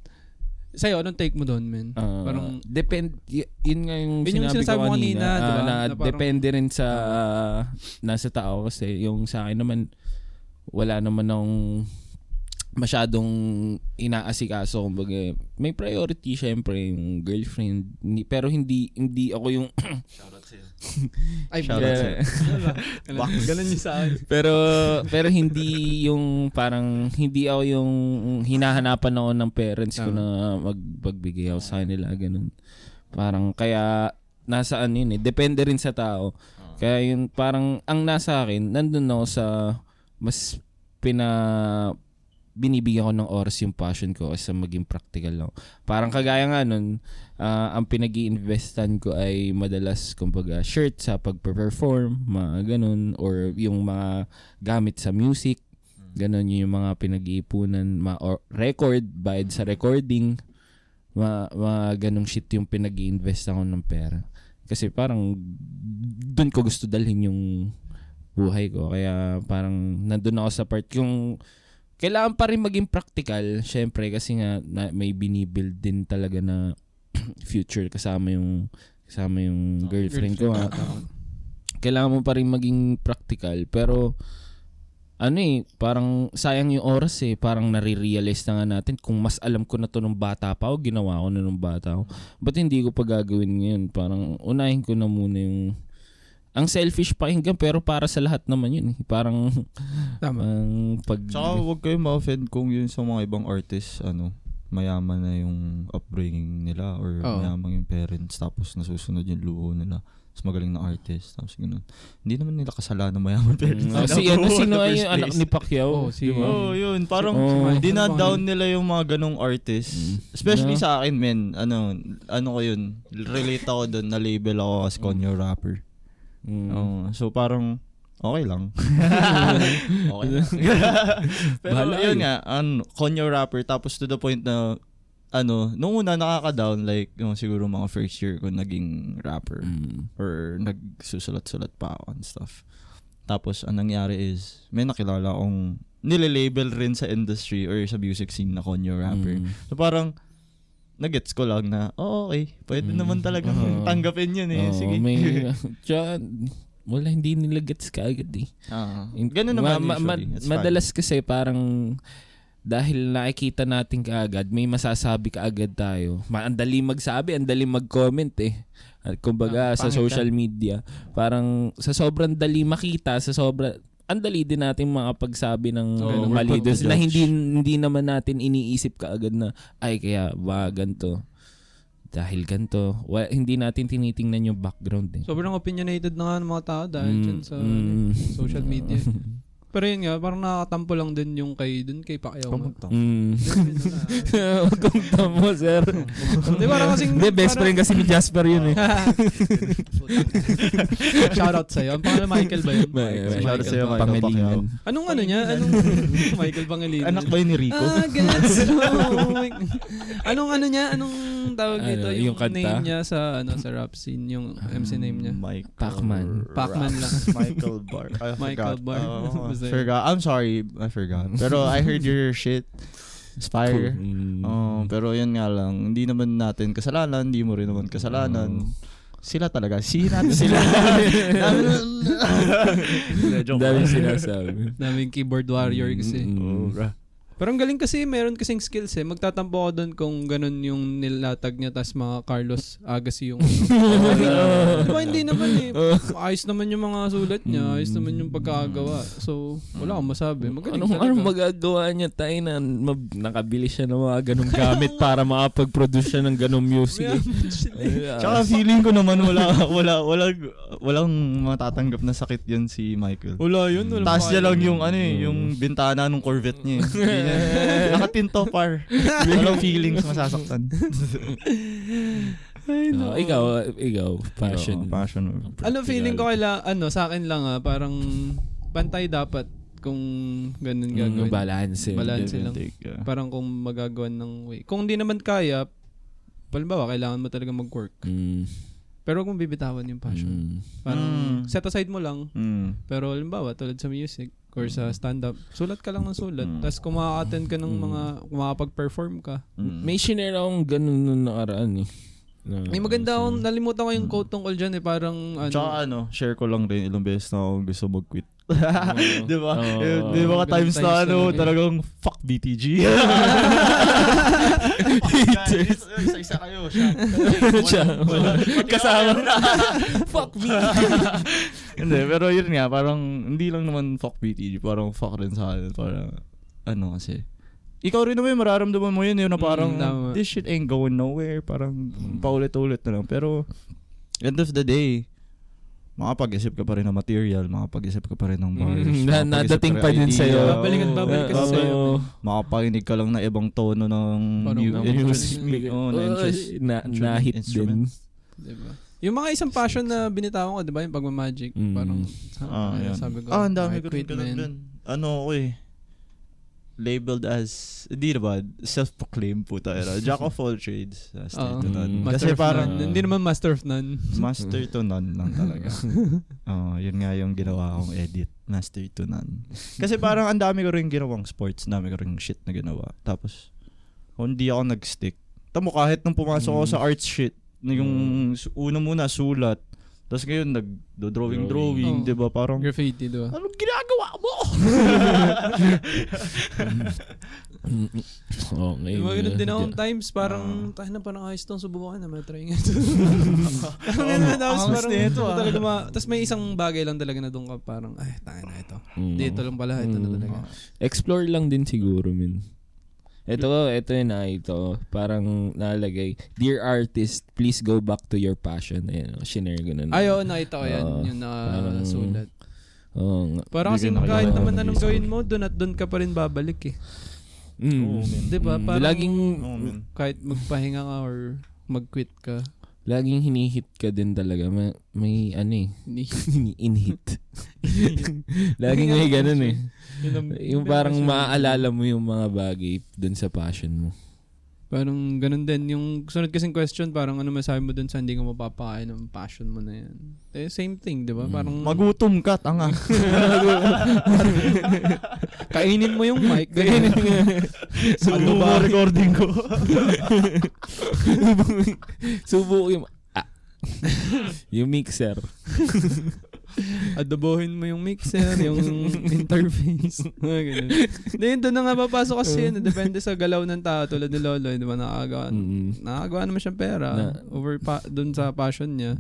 Speaker 1: Sa'yo, anong take mo doon, men?
Speaker 2: Ah,
Speaker 1: Parang-
Speaker 2: depend y- yun nga yung
Speaker 1: Yun yung
Speaker 2: sinabi,
Speaker 1: sinasabi
Speaker 2: ko kanina,
Speaker 1: kanina, di ba?
Speaker 2: ah, na,
Speaker 1: Na parang-
Speaker 2: depende rin sa ah, nasa tao kasi yung sa akin naman wala naman akong masyadong inaasikaso kumbaga may priority syempre yung girlfriend Hindi- pero hindi hindi ako yung
Speaker 1: Ay,
Speaker 3: Shout out sa'yo.
Speaker 1: Bak, ganun yung sa akin.
Speaker 2: pero pero hindi yung parang hindi ako yung hinahanapan ako ng parents ko
Speaker 1: Ah.
Speaker 2: na magpagbigay ako sa kanila ganun. Parang kaya nasa ano yun eh, depende rin sa tao. Kaya yun parang ang nasa akin, nandun ako sa mas pina binibigyan ko ng oras yung passion ko sa maging practical lang. Parang kagaya nga nun, ah, ang pinag investan ko ay madalas kumbaga shirt sa pag-perform, mga ganun, or yung mga gamit sa music, ganun yung mga pinag-iipunan, ma- or record, bayad sa recording, mga, mga ganung shit yung pinag invest ako ng pera. Kasi parang doon ko gusto dalhin yung buhay ko. Kaya parang nandun ako sa part yung kailangan pa rin maging practical, syempre kasi nga na, may binibuild din talaga na future kasama yung kasama yung girlfriend ko. nga. Kailangan mo pa rin maging practical pero ano eh, parang sayang yung oras eh. Parang nare-realize na nga natin kung mas alam ko na to nung bata pa ako, ginawa ko na nung bata ako. Ba't hindi ko pa gagawin ngayon? Parang unahin ko na muna yung ang selfish pakinggan pero para sa lahat naman yun. eh. Parang
Speaker 1: Tama.
Speaker 2: ang pag
Speaker 3: Tsaka huwag kayo ma-offend kung yun sa mga ibang artists, ano, mayaman na yung upbringing nila or
Speaker 1: Oo.
Speaker 3: mayaman yung parents tapos nasusunod yung luho nila. Tapos magaling na artist. Tapos ganun. Hindi naman nila kasalanan mayaman parents.
Speaker 2: Mm, si ano sino ay yung anak ni Pacquiao?
Speaker 1: Oh, si-
Speaker 2: di ba?
Speaker 3: Oo, yun. Parang
Speaker 2: Oh.
Speaker 3: dina-down nila yung mga ganong artist.
Speaker 2: Mm.
Speaker 3: Especially
Speaker 2: Yeah.
Speaker 3: sa akin, men. Ano, ano ko yun. Relate ako doon. Na-label ako as conyo rapper.
Speaker 2: Mm.
Speaker 3: Oo. so parang, okay lang. okay lang. Pero
Speaker 2: Bahala
Speaker 3: yun
Speaker 2: kayo.
Speaker 3: nga, ano, conyo rapper. Tapos to the point na, ano, nung una nakaka-down, like, yung siguro mga first year ko naging rapper.
Speaker 2: Mm.
Speaker 3: Or nagsusulat-sulat pa ako and stuff. Tapos, ang nangyari is, may nakilala akong nililabel rin sa industry or sa music scene na conyo rapper.
Speaker 2: Mm.
Speaker 3: So parang, nagets ko lang na, oh, okay, pwede
Speaker 2: Mm.
Speaker 3: naman talagang
Speaker 2: Oo.
Speaker 3: tanggapin yun eh.
Speaker 2: Oo,
Speaker 3: Sige.
Speaker 2: May, tsaka, wala, hindi nila gets ka agad eh.
Speaker 3: Ah,
Speaker 2: In-
Speaker 3: ganun naman
Speaker 2: ma- ma- madalas kasi parang dahil nakikita natin kaagad, may masasabi kaagad tayo. Ma- ang dali magsabi, ang dali mag-comment eh. At kumbaga
Speaker 1: Ah,
Speaker 2: sa social media, parang sa sobrang dali makita, sa sobra ang dali din natin makapagsabi ng
Speaker 1: Oo,
Speaker 2: mali na hindi hindi naman natin iniisip kaagad na ay kaya ba ganto dahil ganto Wa- hindi natin tinitingnan yung background eh.
Speaker 1: Sobrang opinionated na nga ng mga tao dahil
Speaker 2: Mm,
Speaker 1: dyan sa
Speaker 2: mm.
Speaker 1: social media. Pero yun nga, parang nakakatampo lang din yung kay, dun kay Pacquiao.
Speaker 3: Pumunta.
Speaker 2: Mm. Huwag kong tamo, sir.
Speaker 1: Hindi, parang kasing...
Speaker 2: Hindi, best friend kasi ni Jasper yun eh.
Speaker 1: Shoutout sa'yo. Ang pangalan Michael ba yun?
Speaker 2: Michael.
Speaker 3: Shoutout sa'yo, Michael
Speaker 2: Pangalingan.
Speaker 1: Anong ano niya? Anong Michael Pangalingan?
Speaker 3: Anak ba yun ni Rico?
Speaker 1: Ah, gets. Oh my- anong ano niya? Anong tawag
Speaker 2: Ano,
Speaker 1: dito?
Speaker 2: yung
Speaker 1: Yung,
Speaker 2: kanta?
Speaker 1: name niya sa ano sa rap scene, yung MC name niya.
Speaker 3: Michael
Speaker 2: Pacman.
Speaker 1: Pacman lang.
Speaker 3: Michael Bar. I
Speaker 1: Michael
Speaker 3: forgot.
Speaker 1: Bar.
Speaker 3: Oh,
Speaker 1: yun.
Speaker 3: forgot. I'm sorry. I forgot. Pero I heard your shit. Aspire.
Speaker 2: Mm.
Speaker 3: Um, pero yun nga lang, hindi naman natin kasalanan, hindi mo rin naman kasalanan. Sila talaga, si natin sila.
Speaker 2: Daming sinasabi.
Speaker 1: Daming keyboard warrior kasi.
Speaker 2: Mm.
Speaker 3: Oo, bra.
Speaker 1: Pero ang galing kasi, meron kasing skills eh. Magtatampo ako doon kung ganun yung nilatag niya, tas mga Carlos Agassi yung... diba hindi naman eh. Ayos naman yung mga sulat niya, ayos naman yung pagkakagawa. So, wala akong masabi. Magaling
Speaker 2: Anong,
Speaker 1: talaga.
Speaker 2: anong magagawa niya tayo na mab- nakabili siya ng mga ganong gamit para makapag-produce siya ng ganong music. eh.
Speaker 3: Tsaka feeling ko naman wala, wala, wala, walang matatanggap na sakit yun si Michael.
Speaker 1: Wala yun. Wala
Speaker 3: Taas niya lang yung ano eh, yung bintana ng Corvette niya. eh. Niya- Nakatinto par. Walang feelings masasaktan.
Speaker 2: Ah, ikaw, ikaw, passion.
Speaker 3: Oo, passion.
Speaker 1: Ano feeling ko kaila, ano, sa akin lang ah, parang pantay dapat kung ganun
Speaker 2: Mm,
Speaker 1: gagawin.
Speaker 2: balance. eh.
Speaker 1: Balance. Lang.
Speaker 3: take, yeah.
Speaker 1: Parang kung magagawa ng way. Kung hindi naman kaya, halimbawa, kailangan mo talaga mag-work.
Speaker 2: Mm,
Speaker 1: Pero kung bibitawan yung passion.
Speaker 2: mm.
Speaker 1: Parang
Speaker 3: Mm.
Speaker 1: set aside mo lang.
Speaker 3: Mm.
Speaker 1: Pero halimbawa, tulad sa music or sa stand-up, sulat ka lang ng sulat.
Speaker 3: Mm.
Speaker 1: Tapos kung makaka-attend ka ng
Speaker 2: Mm.
Speaker 1: mga, kung makapag-perform ka.
Speaker 3: Mm.
Speaker 2: May shinare akong ganun nung nakaraan eh. Na-
Speaker 1: May maganda akong, nalimutan ko yung quote tungkol dyan eh, parang ano.
Speaker 3: Tsaka ano, share ko lang rin ilang beses na ako gusto mag-quit. Di ba?
Speaker 2: Oo.
Speaker 3: Eh, Di ba times na ano,
Speaker 1: talaga.
Speaker 3: talagang fuck BTG.
Speaker 2: Haters.
Speaker 3: Isa-isa kayo, siya.
Speaker 2: Kasama
Speaker 3: na.
Speaker 2: Fuck me.
Speaker 3: hindi, pero yun nga, parang hindi lang naman fuck BTG, parang fuck rin sa akin. Parang, ano kasi, ikaw rin naman mararamdaman mo yun, yun na parang,
Speaker 1: Mm,
Speaker 3: this shit ain't going nowhere. Parang, paulit-ulit na lang. Pero, end of the day, makapag-isip ka pa rin ng material, makapag-isip ka pa rin ng bars.
Speaker 2: Mm, na- nadating pa
Speaker 3: rin
Speaker 2: din sa'yo.
Speaker 1: Babalik at babalik kasi
Speaker 2: Oo.
Speaker 1: sa'yo.
Speaker 3: Makapakinig ka lang na ibang tono ng mu- music.
Speaker 1: music.
Speaker 3: Oo, na
Speaker 2: Oh,
Speaker 3: interest.
Speaker 2: na, na-hit din.
Speaker 3: Instrument.
Speaker 1: Diba? Yung mga isang passion na binitawan ko, di ba? Yung pagmamagic.
Speaker 2: Mm.
Speaker 1: Parang,
Speaker 3: Ah,
Speaker 1: ah, sabi ko,
Speaker 3: Ah, ang dami ko rin ganun dun. Ano ako eh. Labeled as, hindi na ba, self-proclaimed po tayo. Jack of all trades. Master
Speaker 1: Oo.
Speaker 3: to none.
Speaker 2: Mm.
Speaker 1: Master
Speaker 3: Kasi parang,
Speaker 1: none. Hindi naman master of none.
Speaker 3: master to none lang talaga. Oo, yun nga yung ginawa kong edit. Master to none. Kasi parang ang dami ko rin ginawang sports, dami ko rin shit na ginawa. Tapos, kung hindi ako nag-stick. Tamo kahit nung pumasok ako
Speaker 2: Mm.
Speaker 3: sa arts shit, yung su- una muna sulat, tapos ngayon nag-drawing-drawing,
Speaker 2: Drawing.
Speaker 1: Oo.
Speaker 3: di ba? Parang,
Speaker 1: Graffiti, di ba?
Speaker 3: anong ginagawa mo?
Speaker 2: Okay.
Speaker 1: Yung mga ganun din akong times, parang,
Speaker 3: Ah.
Speaker 1: tayo na parang ayos tong subukan na, may try nga ito. Ang ganun, tapos
Speaker 3: Angas
Speaker 1: parang, ito
Speaker 3: ah.
Speaker 1: talaga ma, tapos may isang bagay lang talaga na doon ka, parang, ay, tayo na ito.
Speaker 2: Mm.
Speaker 1: Dito lang pala, ito na
Speaker 2: Mm.
Speaker 1: talaga.
Speaker 2: Explore lang din siguro, min. Ito, ito yun na ito. Parang nalagay, Dear artist, please go back to your passion. Ayan, oh, shinare ko na.
Speaker 1: Ay, oo, nakita ko yan, yung
Speaker 2: Parang-
Speaker 1: nakasulat.
Speaker 2: Oo nga.
Speaker 1: Parang kasi kahit naman anong gawin mo, doon at doon ka pa rin babalik eh.
Speaker 2: Mm.
Speaker 3: Man.
Speaker 1: Di ba?
Speaker 2: Mm,
Speaker 1: Parang,
Speaker 2: laging,
Speaker 3: man.
Speaker 1: kahit magpahinga ka or mag-quit ka,
Speaker 2: laging hinihit ka din talaga. May, may ano eh, in-hit. laging may ganun eh. Yung parang maaalala mo yung mga bagay dun sa passion mo.
Speaker 1: Parang ganun din. Yung sunod kasing question, parang ano masabi mo dun sa hindi ka mapapakain ng passion mo na yan. Eh, same thing, di ba?
Speaker 2: Mm.
Speaker 1: Parang
Speaker 3: Magutom ka, tanga.
Speaker 1: kainin mo yung mic. Kainin mo.
Speaker 3: ano ba recording ko?
Speaker 2: Subo yung... Ah. yung mixer.
Speaker 1: Adobohin mo yung mixer, yung interface. Mga ganun. Doon na nga papasok kasi yun. Depende sa galaw ng tao tulad ni Lolo. Di ba? Nakagawa,
Speaker 2: Mm.
Speaker 1: nakagawa naman siyang pera.
Speaker 2: Na-
Speaker 1: over pa, doon sa passion niya.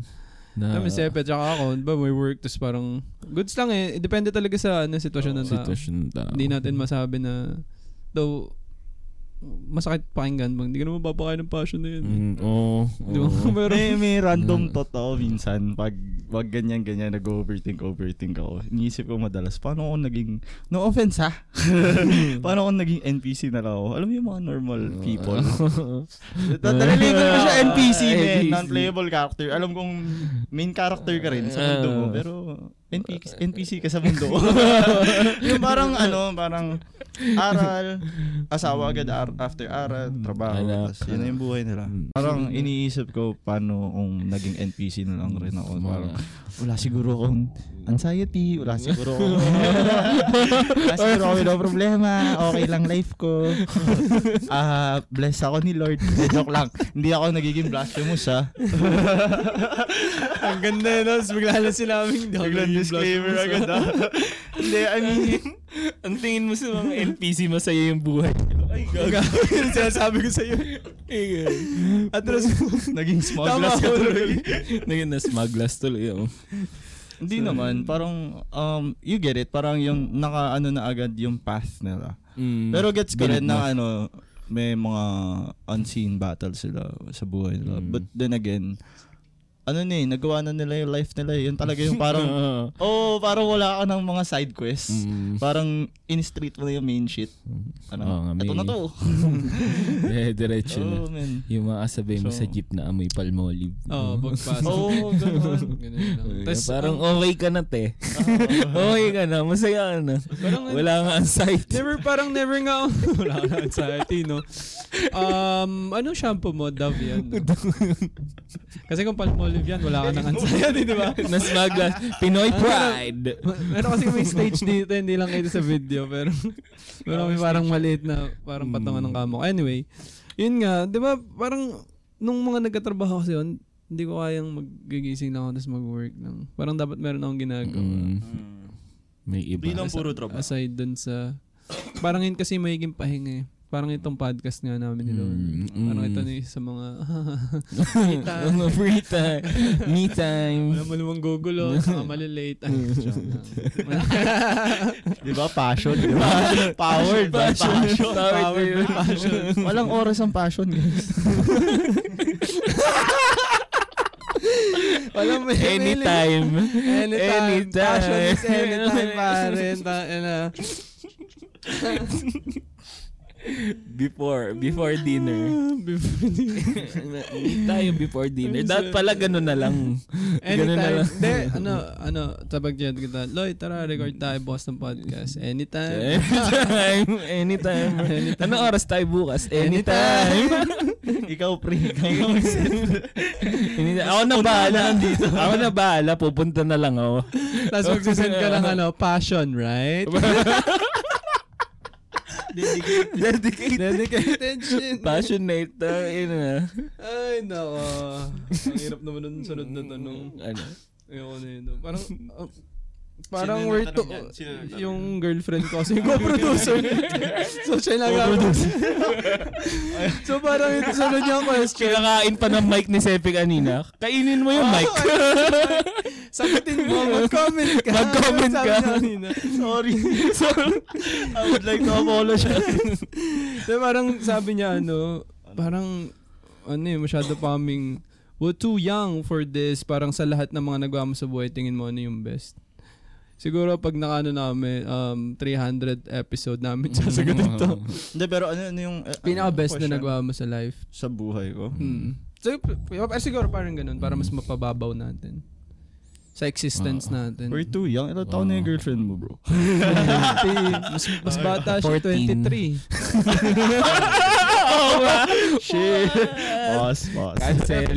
Speaker 2: Na,
Speaker 1: Kami sepe, tsaka ako, ba, may work, tapos parang, goods lang eh. Depende talaga sa ano, sitwasyon ng tao.
Speaker 2: sitwasyon ng tao.
Speaker 1: Hindi natin masabi na, though, masakit pakinggan, bang, hindi ka naman papakain ng passion na yun.
Speaker 2: Mm, oo.
Speaker 1: Di ba?
Speaker 2: oo.
Speaker 1: Pero,
Speaker 3: may, may random
Speaker 2: Mm.
Speaker 3: thought ako minsan pag wag ganyan-ganyan nag-overthink, overthink ako. Iniisip ko madalas, paano ako naging, no offense ha? paano ako naging NPC na lang ako? Alam mo yung mga normal people? Tatalilibel ko siya NPC, man.
Speaker 2: NPC.
Speaker 3: Non-playable character. Alam kong main character ka rin sa mundo mo, pero NPC, NPC ka sa mundo. yung parang ano, parang aral, asawa agad ar- after aral, trabaho.
Speaker 2: Anak.
Speaker 3: Yun na yung buhay nila.
Speaker 2: Mm.
Speaker 3: Parang iniisip ko paano kung naging NPC na lang rin ako. Parang wala siguro akong anxiety, wala siguro akong wala siguro ako no problema, okay lang life ko. Ah, bless ako ni Lord. Eh, joke lang. Hindi ako nagiging blasphemous ha.
Speaker 1: Ang ganda yun, no? Bigla na sinabing daw.
Speaker 3: Biglang disclaimer agad ha. Hindi, I mean,
Speaker 2: Ang tingin mo sa mga NPC, masaya yung buhay. Ay,
Speaker 1: Yun sinasabi ko sa'yo. At tapos,
Speaker 3: naging small
Speaker 1: Tama
Speaker 3: glass ka tuloy.
Speaker 2: Naging na smugglers tuloy. Oh.
Speaker 3: Hindi naman, parang um you get it, parang yung naka ano na agad yung path nila.
Speaker 2: Mm.
Speaker 3: Pero gets ko rin na ano may mga unseen battles sila sa buhay nila.
Speaker 2: Mm.
Speaker 3: But then again, ano na eh, nagawa na nila yung life nila. eh. Yun talaga yung parang, oh, parang wala ka ng mga side quests.
Speaker 2: Mm.
Speaker 3: Parang in-street mo na yung main shit. Ano,
Speaker 2: Oo nga,
Speaker 3: ito
Speaker 2: may-
Speaker 3: na to.
Speaker 2: Eh, diretso na.
Speaker 3: oh, man.
Speaker 2: Yung mga kasabay mo
Speaker 3: So-
Speaker 2: sa jeep na amoy palmolive.
Speaker 1: Oo, pagpasok.
Speaker 3: Oo, ganun.
Speaker 1: Ganun lang. Tas,
Speaker 2: parang
Speaker 1: ang-
Speaker 2: okay ka na, te. okay ka na. Masaya ka na.
Speaker 1: Parang,
Speaker 2: Wala nga anxiety.
Speaker 1: never, parang never nga, wala ka na anxiety, no? Um, anong shampoo mo? Dove yan, no? Kasi kung palmolive yan, wala ka nang anxiety, di ba?
Speaker 2: na smuggler. Pinoy pride.
Speaker 1: Meron kasi may stage dito, hindi lang kayo sa video, pero meron kami parang maliit na parang patungan ng kamo. Anyway, yun nga, di ba, parang nung mga nagkatrabaho kasi yun, hindi ko kayang magigising lang ako tapos mag-work lang. Parang dapat meron akong ginagawa.
Speaker 2: Mm, may iba.
Speaker 3: Hindi lang puro trabaho.
Speaker 1: Aside dun sa, parang yun kasi magiging pahinga eh. Parang itong podcast nga namin ni Lord.
Speaker 2: Mm,
Speaker 1: Parang
Speaker 2: mm.
Speaker 1: ito na isa sa mga
Speaker 2: Mga free time. Me time.
Speaker 1: wala mo namang gugulo, mga malilate. Ay, lang.
Speaker 3: Di ba? Passion. Di ba? Powered by passion.
Speaker 2: Powered by
Speaker 1: passion.
Speaker 3: Walang oras ang passion, guys.
Speaker 1: Walang may
Speaker 2: Anytime.
Speaker 1: Anytime.
Speaker 2: Anytime.
Speaker 1: Passion is anytime, pare. Ta- na.
Speaker 2: Before, before dinner.
Speaker 1: Before
Speaker 2: Meet tayo before dinner. Dapat pala ganun na lang. Ganun na
Speaker 1: Anytime.
Speaker 2: lang.
Speaker 1: Hindi, ano, ano, tabag dyan kita. Lloyd, tara, record tayo, boss ng podcast. Anytime.
Speaker 2: Anytime. Anytime. Anong oras tayo bukas? Anytime.
Speaker 3: Ikaw, pre. Ikaw
Speaker 2: Anytime. Ako na bahala. Ako na bahala. Pupunta na lang ako.
Speaker 1: Tapos magsisend ka ng ano, passion, right?
Speaker 3: Dedicate.
Speaker 1: Dedicated shit.
Speaker 2: Passionate. Yun na.
Speaker 1: Ay, nako. Ang hirap naman nun sunod na tanong.
Speaker 2: Ano?
Speaker 1: Ayoko na yun. Parang, uh, parang
Speaker 3: Sino yung
Speaker 1: we're to,
Speaker 3: nagtanong yan? Sino yung nagtanong
Speaker 1: yung girlfriend ko kasi co-producer. so, siya lang So, parang ito sunod yung question.
Speaker 2: Kinakain pa ng mic ni Sepi kanina. Kainin mo yung mic.
Speaker 1: Sagutin mo, mag-comment ka.
Speaker 2: Mag-comment
Speaker 1: Sabi
Speaker 2: ka.
Speaker 1: niya kanina.
Speaker 3: Sorry. I would like to apologize.
Speaker 1: So, parang sabi niya, ano, parang, ano eh, masyado pa kaming, we're too young for this. Parang sa lahat ng mga nagawa mo sa buhay, tingin mo ano yung best. Siguro pag nakano namin, um, 300 episode namin sasagutin to.
Speaker 3: Hindi, pero ano, ano yung... uh,
Speaker 1: Pinaka-best na nagawa mo sa life.
Speaker 3: Sa buhay ko.
Speaker 1: Hmm. So, p- p- siguro parang ganun, para mas mapababaw natin. Sa existence natin.
Speaker 3: We're too young. Ilang taon na yung girlfriend mo, bro?
Speaker 1: mas, mas bata siya,
Speaker 2: 14.
Speaker 1: 23.
Speaker 3: Shit. Boss, boss.
Speaker 2: Cancel.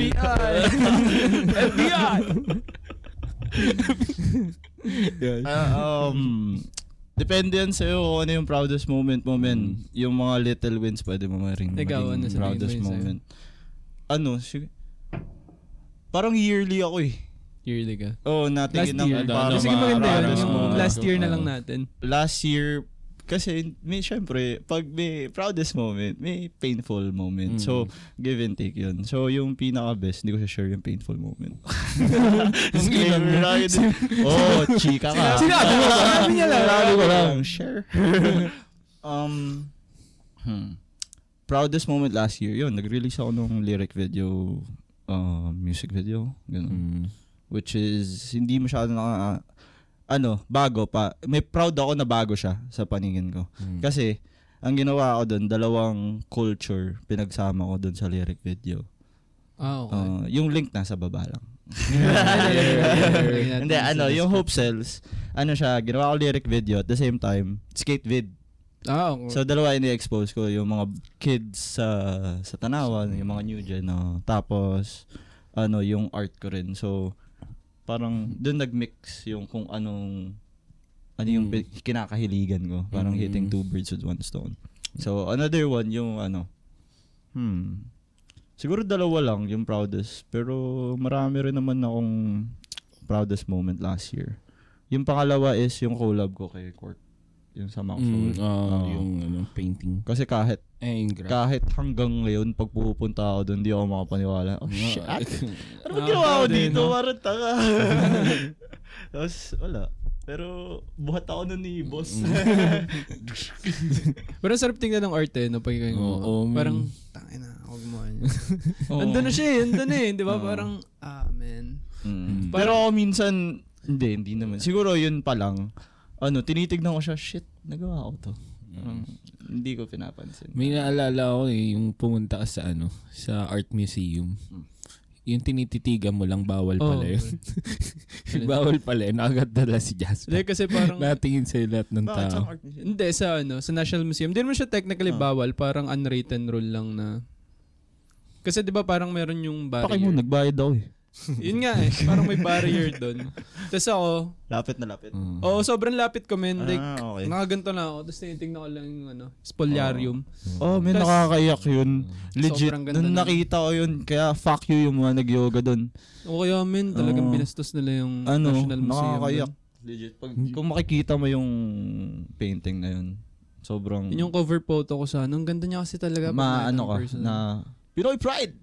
Speaker 1: FBI!
Speaker 3: Ah, um, depende yan sa'yo kung ano yung proudest moment mo, men. Yung mga little wins, pwede mo maring
Speaker 1: Ikaw, ano
Speaker 3: maging
Speaker 1: sa
Speaker 3: proudest moment. Ano, sig- parang yearly ako eh.
Speaker 1: Yearly ka.
Speaker 3: Oh,
Speaker 1: Last
Speaker 3: natingin ng
Speaker 1: year.
Speaker 3: parang
Speaker 1: Sige,
Speaker 3: mga
Speaker 1: maganda yun.
Speaker 3: proudest
Speaker 1: Yung
Speaker 3: moment.
Speaker 1: last year na lang
Speaker 2: Oo.
Speaker 1: natin.
Speaker 3: Last year, kasi may syempre, pag may proudest moment, may painful moment.
Speaker 2: Mm.
Speaker 3: So, give and take yun. So, yung pinaka-best, hindi ko siya share yung painful moment.
Speaker 2: Disclaimer.
Speaker 3: oh, chika ka.
Speaker 1: Sinabi mo ba? Sinabi niya lang.
Speaker 3: Sinabi ko lang. Share. um, hmm. Proudest moment last year, yun, nag-release ako ng lyric video, uh, music video, ganun.
Speaker 2: Mm.
Speaker 3: Which is, hindi masyado na, ano, bago pa. May proud ako na bago siya sa paningin ko.
Speaker 2: Mm.
Speaker 3: Kasi, ang ginawa ko doon, dalawang culture pinagsama ko doon sa lyric video.
Speaker 1: Ah, okay.
Speaker 3: Uh, yung link nasa baba lang.
Speaker 1: Hindi,
Speaker 3: ano, yung Hope Cells, ano siya, ginawa ko lyric video at the same time, skate vid.
Speaker 1: Ah, okay.
Speaker 3: So dalawa ini-expose ko yung mga kids sa sa Tanawan, yung mga new gen no. Tapos ano yung art ko rin. So parang doon nagmix yung kung anong ano yung
Speaker 2: Mm.
Speaker 3: kinakahiligan ko. Parang
Speaker 2: Mm.
Speaker 3: hitting two birds with one stone. So another one yung ano hmm Siguro dalawa lang yung proudest. Pero marami rin naman akong proudest moment last year. Yung pangalawa is yung collab ko kay Court. Yung sa Maxwell.
Speaker 2: Mm, ah,
Speaker 3: Oo.
Speaker 2: yung ano, painting.
Speaker 3: Kasi kahit
Speaker 2: Eh, yung
Speaker 3: kahit hanggang ngayon pag pupunta ako doon, di ako makapaniwala. Oh shit.
Speaker 2: Ah,
Speaker 3: Ano ba
Speaker 1: Ah,
Speaker 3: ginawa ko dito?
Speaker 1: no?
Speaker 3: Parang tanga. Tapos wala. Pero buhat ako nun ni boss.
Speaker 1: Pero ang sarap tingnan ng art eh, no? Pag yung gumawa.
Speaker 2: man.
Speaker 1: Parang, tangin na, huwag mo. ano.
Speaker 3: Oo.
Speaker 1: Andun na siya eh, andun eh. Di ba?
Speaker 3: Oo.
Speaker 1: Parang, ah, man.
Speaker 3: Mm.
Speaker 1: Parang-
Speaker 3: Pero ako minsan, hindi, hindi naman. Siguro yun pa lang. Ano, tinitignan ko siya, shit, nagawa ko to. Parang, hindi ko pinapansin.
Speaker 2: May naalala ko eh, yung pumunta ka sa ano, sa art museum. Yung tinititigan mo lang, bawal
Speaker 1: Oh,
Speaker 2: pala yun. bawal pala yun. Nakagat si Jasper.
Speaker 1: Hindi, kasi parang,
Speaker 2: Natingin sa lahat ng
Speaker 3: Bakit sa
Speaker 2: tao.
Speaker 3: art museum?
Speaker 1: hindi, sa ano, sa National Museum. Hindi naman siya technically
Speaker 3: Ah.
Speaker 1: bawal. Parang unwritten rule lang na, kasi di ba parang meron yung barrier.
Speaker 3: Paki mo, nagbayad daw eh.
Speaker 1: Yun nga eh, parang may barrier doon. Tapos ako,
Speaker 3: Lapit na lapit.
Speaker 2: Mm.
Speaker 1: oh, sobrang lapit ko men. Like,
Speaker 3: ah, okay.
Speaker 1: nakaganto na ako. Tapos tinitingnan ko lang yung ano, spolyarium.
Speaker 3: Oh, may
Speaker 1: Tas-
Speaker 3: nakakayak yun. Legit.
Speaker 1: Sobrang ganda
Speaker 3: Nung
Speaker 1: nun.
Speaker 3: nakita ko yun, kaya fuck you yung mga nag-yoga doon.
Speaker 1: O kaya men, talagang
Speaker 3: Oo.
Speaker 1: binastos nila yung
Speaker 3: Ano,
Speaker 1: National Museum.
Speaker 3: nakakayak.
Speaker 1: doon.
Speaker 3: Legit. Pag, kung makikita mo yung painting na yun, sobrang
Speaker 1: Yun yung cover photo ko sa ano. Ang ganda niya kasi talaga. pag
Speaker 3: ma
Speaker 1: nakita
Speaker 3: ano
Speaker 1: mo
Speaker 3: ka
Speaker 1: personal.
Speaker 3: na Pinoy pride.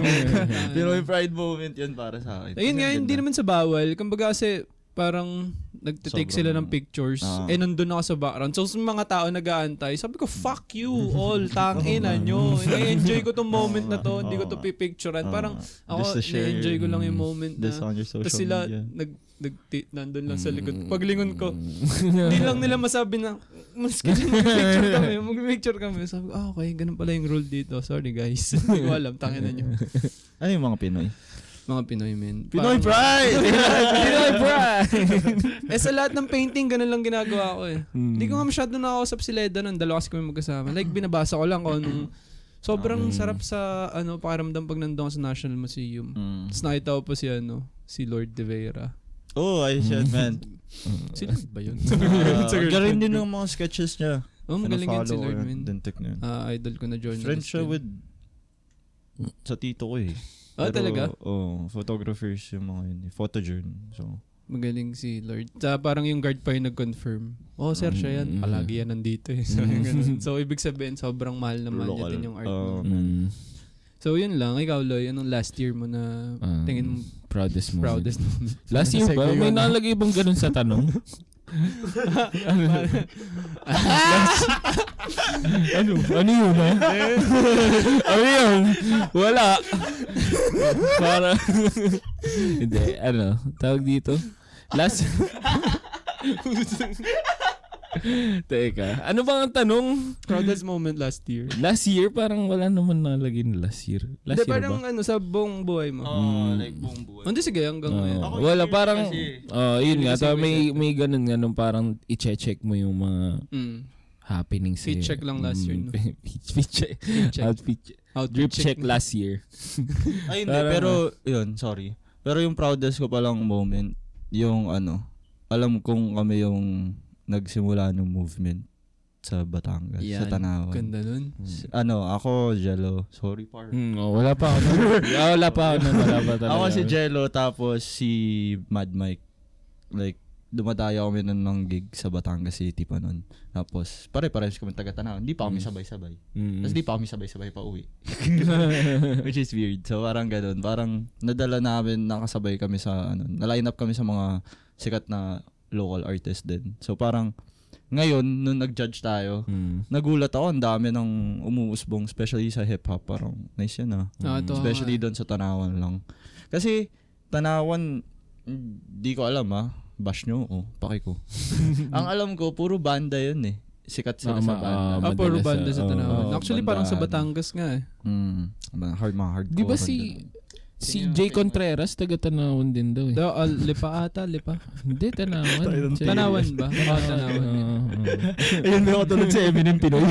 Speaker 3: Pinoy pride moment yun para sa akin.
Speaker 1: Ayun nga, hindi naman sa bawal. Kumbaga kasi parang nagtitake
Speaker 3: Sobrang-
Speaker 1: sila ng pictures
Speaker 3: Ah.
Speaker 1: eh nandun ako sa background. So, sa mga tao nag-aantay, sabi ko, fuck you all, tangina nyo. I-enjoy ko tong moment na to, hindi ko to pipicturean. Parang ako, na-enjoy ko lang yung moment
Speaker 3: this
Speaker 1: na. Tapos sila,
Speaker 3: media.
Speaker 1: nag, nag, nandun lang sa likod.
Speaker 2: Mm.
Speaker 1: Paglingon ko, hindi lang nila masabi na, mas kasi mag-picture kami, mag-picture kami. Sabi ko, ah, okay, ganun pala yung rule dito. Sorry guys. Hindi ko alam, tangina nyo.
Speaker 3: Ano yung mga Pinoy?
Speaker 1: Mga Pinoy men.
Speaker 3: Pinoy
Speaker 1: Parang-
Speaker 3: pride!
Speaker 1: Pinoy pride! eh sa lahat ng painting, ganun lang ginagawa ko eh.
Speaker 2: Hmm.
Speaker 1: Hindi ko nga masyado nakausap si Leda nun. Dalawa kasi kami magkasama. Like, binabasa ko lang kung anong... Sobrang
Speaker 2: Mm.
Speaker 1: sarap sa ano pakiramdam pag nandun sa National Museum.
Speaker 3: Mm.
Speaker 1: Tapos nakita ko pa si ano, si Lord De Vera.
Speaker 3: Oh, I shit, man.
Speaker 1: Si Lord ba yun?
Speaker 3: Uh,
Speaker 1: Sa girlfriend
Speaker 3: galing din
Speaker 1: ko.
Speaker 3: ng mga sketches niya.
Speaker 1: Oh, magaling yan si
Speaker 3: Ano-follow ko
Speaker 1: Lord,
Speaker 3: yun, na yun.
Speaker 1: Ah, idol ko na journalist.
Speaker 3: Friends siya
Speaker 1: yun.
Speaker 3: with sa tito ko eh.
Speaker 1: Ah, talaga?
Speaker 3: Oh, photographers yung mga yun. eh. Photojourn. So,
Speaker 1: Magaling si Lord. Sa parang yung guard pa yung nag-confirm. Oh, sir, siya yan.
Speaker 2: Mm.
Speaker 1: Palagi yan nandito eh. So, yung ganun. so ibig sabihin, sobrang mahal na mahal niya din yung art
Speaker 3: Oh.
Speaker 1: mo. So, yun lang. Ikaw, Loy, anong last year mo na
Speaker 2: Ah,
Speaker 1: tingin mo
Speaker 2: proudest mo.
Speaker 1: proudest moment?
Speaker 2: Last year ba? May nalagay bang ganun sa tanong? ano? Ano yun, ha? ano yun? Wala. Para, hindi, ano, tawag dito? Last, Teka, ano bang ang tanong?
Speaker 1: proudest moment last year?
Speaker 2: Last year, parang wala naman nalagay na last year. Last
Speaker 1: Hindi,
Speaker 2: year
Speaker 1: parang
Speaker 2: ba?
Speaker 1: ano, sa buong buhay mo.
Speaker 3: oh,
Speaker 2: Mm.
Speaker 3: like buong buhay.
Speaker 1: Hindi, sige, hanggang
Speaker 2: Oo.
Speaker 1: ngayon.
Speaker 3: Ako
Speaker 2: wala, parang, oh, yun nga, so
Speaker 1: may
Speaker 2: may, ganun nga nung parang i-check mo yung mga
Speaker 1: Mm.
Speaker 2: happenings.
Speaker 1: Fit
Speaker 2: eh.
Speaker 1: check lang last year, no?
Speaker 2: fit, fit check.
Speaker 1: Fit check.
Speaker 2: Outfit check.
Speaker 1: Outfit
Speaker 2: Drip check last year.
Speaker 3: Ay, hindi.
Speaker 2: Parang-
Speaker 3: pero, yun, sorry. Pero yung proudest ko palang moment, yung ano, alam kong kami yung nagsimula ng movement sa Batangas, sa
Speaker 1: Yan.
Speaker 3: Tanawan.
Speaker 1: Ganda nun.
Speaker 3: S- Ano, ako, Jello. Sorry, par.
Speaker 2: Hmm, oh, wala pa ako. Ah, wala pa ako. nun. Wala pa talaga.
Speaker 3: Ako si Jello, tapos si Mad Mike. Like, dumadayo kami nun ng gig sa Batangas City pa nun. Tapos, pare-pares kami taga Tanawan. Hindi pa kami sabay-sabay.
Speaker 2: Mm.
Speaker 3: Tapos di pa kami sabay-sabay pa uwi. Which is weird. So parang ganun. Parang nadala namin, nakasabay kami sa, ano, na-line up kami sa mga sikat na local artist din. So parang, ngayon, nung nag-judge tayo,
Speaker 2: Mm.
Speaker 3: nagulat ako, ang dami ng umuusbong, especially sa hip-hop. Parang, nice yun ah.
Speaker 1: Ah, ito
Speaker 3: Especially doon sa Tanawan lang. Kasi, Tanawan, di ko alam ah. Bash nyo, oh, paki ko. ang alam ko, puro banda yun eh. Sikat sila
Speaker 2: Ah,
Speaker 3: sa
Speaker 2: ma-
Speaker 3: banda.
Speaker 2: ah,
Speaker 1: Ah, puro banda sa
Speaker 2: ah,
Speaker 1: Tanawan.
Speaker 3: oo,
Speaker 1: Actually, parang sa
Speaker 3: bandaan.
Speaker 1: Batangas nga eh.
Speaker 3: Mm, hard, mga hardcore.
Speaker 2: Di ba si Si Jay? Contreras, taga Tanawan din daw eh.
Speaker 1: Daw, al, lipa ata, lipa.
Speaker 2: Hindi, Tanawan.
Speaker 1: Tanawan ba? Tanawan.
Speaker 2: Oo, oo.
Speaker 3: Ayun, may ako tulad si Eminem Pinoy.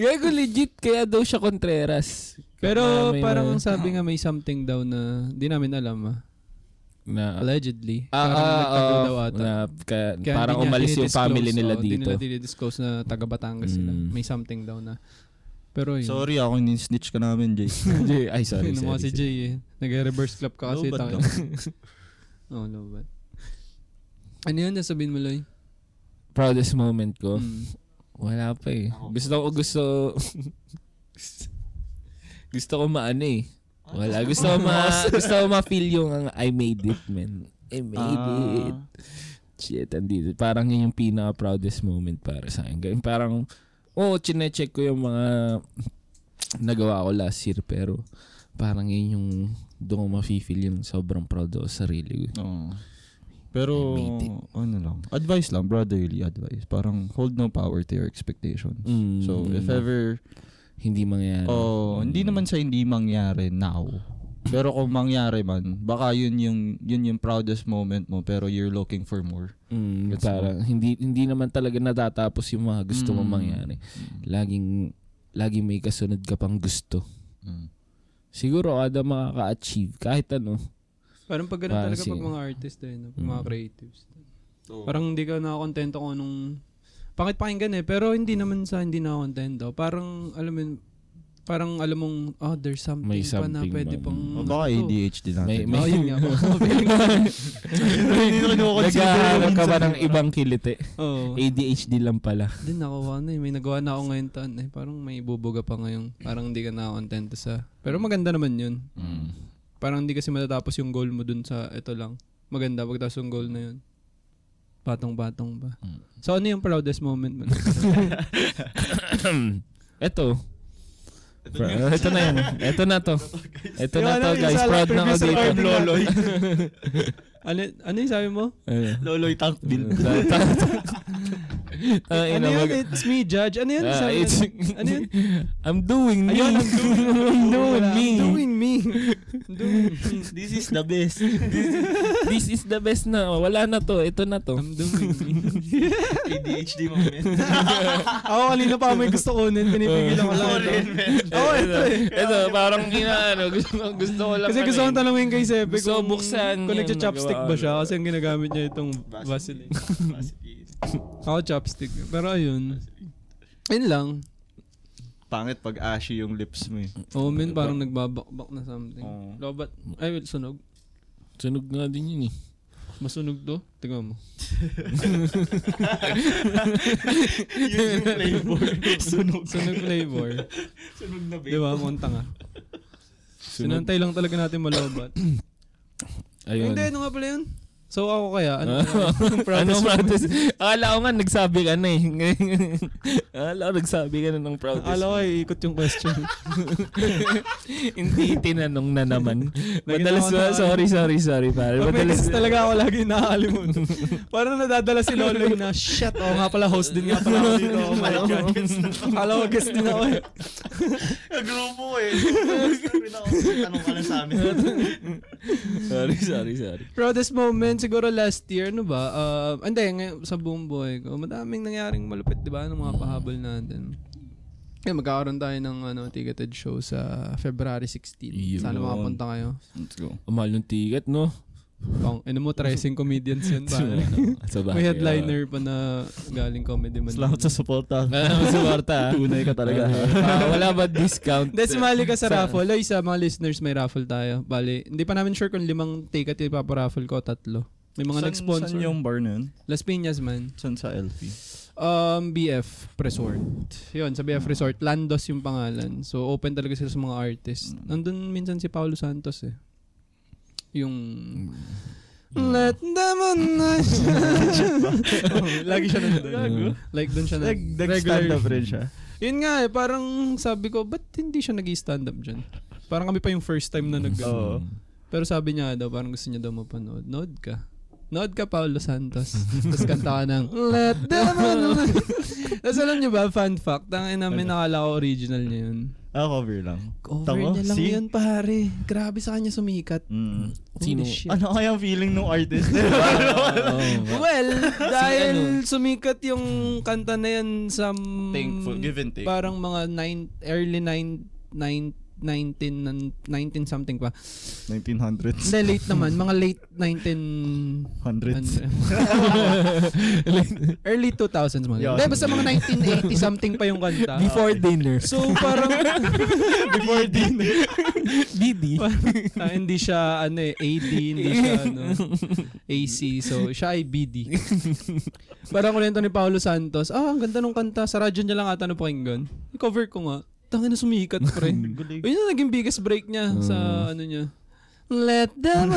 Speaker 2: Gago legit, kaya daw siya Contreras.
Speaker 1: Pero
Speaker 2: may
Speaker 1: parang
Speaker 2: mga-
Speaker 1: sabi nga may something daw na di namin alam ah.
Speaker 2: na,
Speaker 1: Allegedly.
Speaker 2: Ah,
Speaker 1: parang
Speaker 2: ah, ah,
Speaker 1: daw ata.
Speaker 2: na, kaya,
Speaker 1: Kaya
Speaker 2: parang umalis yung family nila
Speaker 1: oo,
Speaker 2: dito.
Speaker 1: Hindi nila dinidisclose na taga Batangas sila.
Speaker 2: Mm.
Speaker 1: May something daw na. Pero yun.
Speaker 3: Sorry, ako ni-snitch ka namin, Jay.
Speaker 2: Jay, ay sorry, sorry.
Speaker 1: naman si Jay eh. Nag-reverse clap ka kasi.
Speaker 3: Low bat
Speaker 1: tangin.
Speaker 3: lang.
Speaker 1: oh, low bat. Ano yun? Nasabihin mo, Loy?
Speaker 2: Proudest moment ko.
Speaker 1: Mm.
Speaker 2: Wala pa eh. Gusto ko, gusto, gusto ko maano eh. Wala. Gusto ko ma, gusto ko ma-feel yung ang I made it, man. I made it. Shit, andito. Parang yun yung pinaka-proudest moment para sa akin. Parang, oo, oh, chinecheck ko yung mga nagawa ko last year, pero parang yun yung doon ko ma-feel yung sobrang proud ako sa sarili ko.
Speaker 3: Oo. Pero,
Speaker 2: it.
Speaker 3: ano lang, advice lang, brotherly advice. Parang hold no power to your expectations.
Speaker 2: Mm.
Speaker 3: So, if ever,
Speaker 2: Hindi mangyayari.
Speaker 3: oh, hindi naman sa hindi mangyari now. Pero kung mangyari man, baka yun yung yun yung proudest moment mo pero you're looking for more.
Speaker 2: Mm,
Speaker 3: Gets
Speaker 2: parang hindi hindi naman talaga natatapos yung mga gusto mong
Speaker 3: Mm.
Speaker 2: mangyari. Laging laging may kasunod ka pang gusto.
Speaker 3: Mm.
Speaker 2: Siguro kada makaka-achieve kahit ano.
Speaker 1: Parang pag ganun
Speaker 2: Parang
Speaker 1: talaga
Speaker 2: sige.
Speaker 1: pag mga artist din, no? pag
Speaker 2: Mm.
Speaker 1: mga creatives. Parang hindi ka nakakontento kung anong pangit pakinggan eh, pero hindi naman sa hindi nakakontento. Parang alam mo parang alam mong oh there's something,
Speaker 2: May
Speaker 1: pa na
Speaker 2: something
Speaker 1: pwede
Speaker 2: ba?
Speaker 1: pang
Speaker 3: O baka
Speaker 1: ano to.
Speaker 3: ADHD
Speaker 2: May,
Speaker 3: natin.
Speaker 2: may,
Speaker 1: Oh, yun nga. Feeling ko.
Speaker 2: Naghahanap ka ba ng ibang kilite?
Speaker 1: Oo.
Speaker 2: ADHD lang pala.
Speaker 1: Din nakuha na eh. May nagawa na ako ngayon taon eh. Parang may bubuga pa ngayon. Parang hindi ka nakakontento sa... Pero maganda naman yun.
Speaker 2: Mm.
Speaker 1: Parang hindi kasi matatapos yung goal mo dun sa ito lang. Maganda pagtapos yung goal na yun. Patong-patong ba?
Speaker 2: Mm.
Speaker 1: So ano yung proudest moment mo?
Speaker 2: Eto. Pra- Ito na yan. Ito na to. Ito na to
Speaker 1: ano,
Speaker 2: guys.
Speaker 1: sa
Speaker 2: Proud na ako dito.
Speaker 3: Loloy.
Speaker 1: ano, ano yung sabi mo?
Speaker 2: Ano?
Speaker 3: Loloy tank bill.
Speaker 2: Ina,
Speaker 1: ano yun?
Speaker 2: mag-
Speaker 1: It's me, Judge. Ano yun? Sabi-
Speaker 2: it's-
Speaker 1: ano yun?
Speaker 2: I'm doing me.
Speaker 1: Ayun, I'm doing,
Speaker 2: I'm doing me.
Speaker 1: I'm doing me. I'm doing me.
Speaker 3: This is the best.
Speaker 2: This is the best na. Wala na to. Ito na to.
Speaker 1: I'm doing me.
Speaker 3: ADHD moment.
Speaker 1: ako kanina pa may gusto kunin. Pinipigilan ko lang. Oo, ito eh.
Speaker 2: Ito, parang inaano. Gusto, gusto ko lang.
Speaker 1: Kasi gusto kong tanongin kay Sepe
Speaker 2: Gusto
Speaker 1: kung,
Speaker 2: buksan
Speaker 1: kung nagcha-chopstick ba
Speaker 2: ko.
Speaker 1: siya kasi ang ginagamit niya itong Vaseline. Ako chopstick. Pero ayun. Ayun lang.
Speaker 3: Pangit pag ashy yung lips mo eh.
Speaker 1: Oh, man, parang nagbabakbak na something.
Speaker 3: Oo.
Speaker 1: Lobat. Ay, wait, sunog.
Speaker 2: Sunog nga din yun eh.
Speaker 1: Masunog to? Tingnan mo.
Speaker 3: yung flavor. Sunog.
Speaker 1: Sunog flavor.
Speaker 3: Sunog na
Speaker 1: Di ba? Munta nga.
Speaker 2: Sunog.
Speaker 1: Sinantay lang talaga natin malobat.
Speaker 2: Ayun.
Speaker 1: Hindi, ano nga pala yun? So ako kaya, ano
Speaker 2: ano
Speaker 1: proudest
Speaker 2: proudest? Akala ko nga nagsabi ka na eh. Akala ko nagsabi ka na ng proudest.
Speaker 1: Akala ko ay ikot yung question.
Speaker 2: Hindi tinanong na naman. Madalas
Speaker 1: na ako
Speaker 2: ba?
Speaker 1: na-
Speaker 2: Sorry, sorry, sorry. Pare. Madalas
Speaker 1: guest talaga ako lagi nakakalimutan. Parang nadadala si Loloy na, shit, oo nga pala, host din nga pala ako dito. Oh my God. Akala ko guest din ako eh.
Speaker 3: Grupo eh. Tanong ka lang sa amin.
Speaker 2: sorry, sorry, sorry.
Speaker 1: Proudest moment siguro last year, no ba? Uh, hindi, ngay- sa buong buhay ko. Madaming nangyaring malupit, di ba? Ng mga pahabol natin. Eh, magkakaroon tayo ng ano, ticketed show sa February 16.
Speaker 2: Yun.
Speaker 1: Sana makapunta kayo.
Speaker 3: Let's go.
Speaker 2: Mahal yung ticket, no?
Speaker 1: Pang, ano mo, tracing comedians yun. pare.
Speaker 2: Sa
Speaker 1: May headliner pa na galing comedy man.
Speaker 3: Salamat sa suporta.
Speaker 2: Ah, suporta. ah.
Speaker 3: Tunay ka talaga.
Speaker 2: Ah, wala ba discount?
Speaker 1: Hindi, sumali ka sa raffle. Ay, sa mga listeners, may raffle tayo. Bali, hindi pa namin sure kung limang ticket ipaparaffle ko, tatlo. May mga
Speaker 3: San-
Speaker 1: nag-sponsor.
Speaker 3: San yung bar na yun?
Speaker 1: Las Piñas, man.
Speaker 3: San sa LP?
Speaker 1: Um, BF Resort. Yun, sa BF Resort. Landos yung pangalan. So, open talaga sila sa mga artists. Nandun minsan si Paulo Santos eh. Yung... Let them on Lagi siya nandun. Like dun siya na.
Speaker 3: Nag, nag-stand up rin siya.
Speaker 1: Yun nga eh, parang sabi ko, ba't hindi siya nag-stand up dyan? Parang kami pa yung first time na nag
Speaker 3: Oo.
Speaker 1: Pero sabi niya daw, parang gusto niya daw mapanood. Nood ka. Nood ka, Paulo Santos. Tapos kanta ka ng, Let them on. Tapos alam niyo ba, fun fact, ang ina, may nakala ko original niya yun.
Speaker 3: Ah, cover lang.
Speaker 1: Cover
Speaker 3: Tama,
Speaker 1: niya lang
Speaker 3: see?
Speaker 1: yun, pare. Grabe sa kanya sumikat.
Speaker 3: Mm.
Speaker 2: Sino?
Speaker 1: Shit.
Speaker 3: Ano kaya ang feeling ng artist?
Speaker 2: Oo.
Speaker 1: Well, dahil
Speaker 2: ano?
Speaker 1: sumikat yung kanta na yan sa...
Speaker 3: Thankful, give and take.
Speaker 1: Parang mga nine, early nine, nine, 19, nan- 19 something pa.
Speaker 3: 1900s.
Speaker 1: Hindi, late naman. Mga late 19...
Speaker 3: Hundreds.
Speaker 1: early 2000s mga.
Speaker 3: Yeah.
Speaker 1: Hindi, basta mga 1980 something pa yung kanta.
Speaker 2: Before dinner.
Speaker 1: So parang
Speaker 3: Before dinner.
Speaker 2: Didi.
Speaker 1: ah, hindi siya ano eh, AD, hindi siya ano, AC. So siya ay BD. parang kwento ni Paulo Santos, ah, ang ganda nung kanta. Sa radyo niya lang ata napakinggan. I-cover ko nga. Tangin na sumikat pre. Yun yung naging biggest break niya sa ano niya. Let them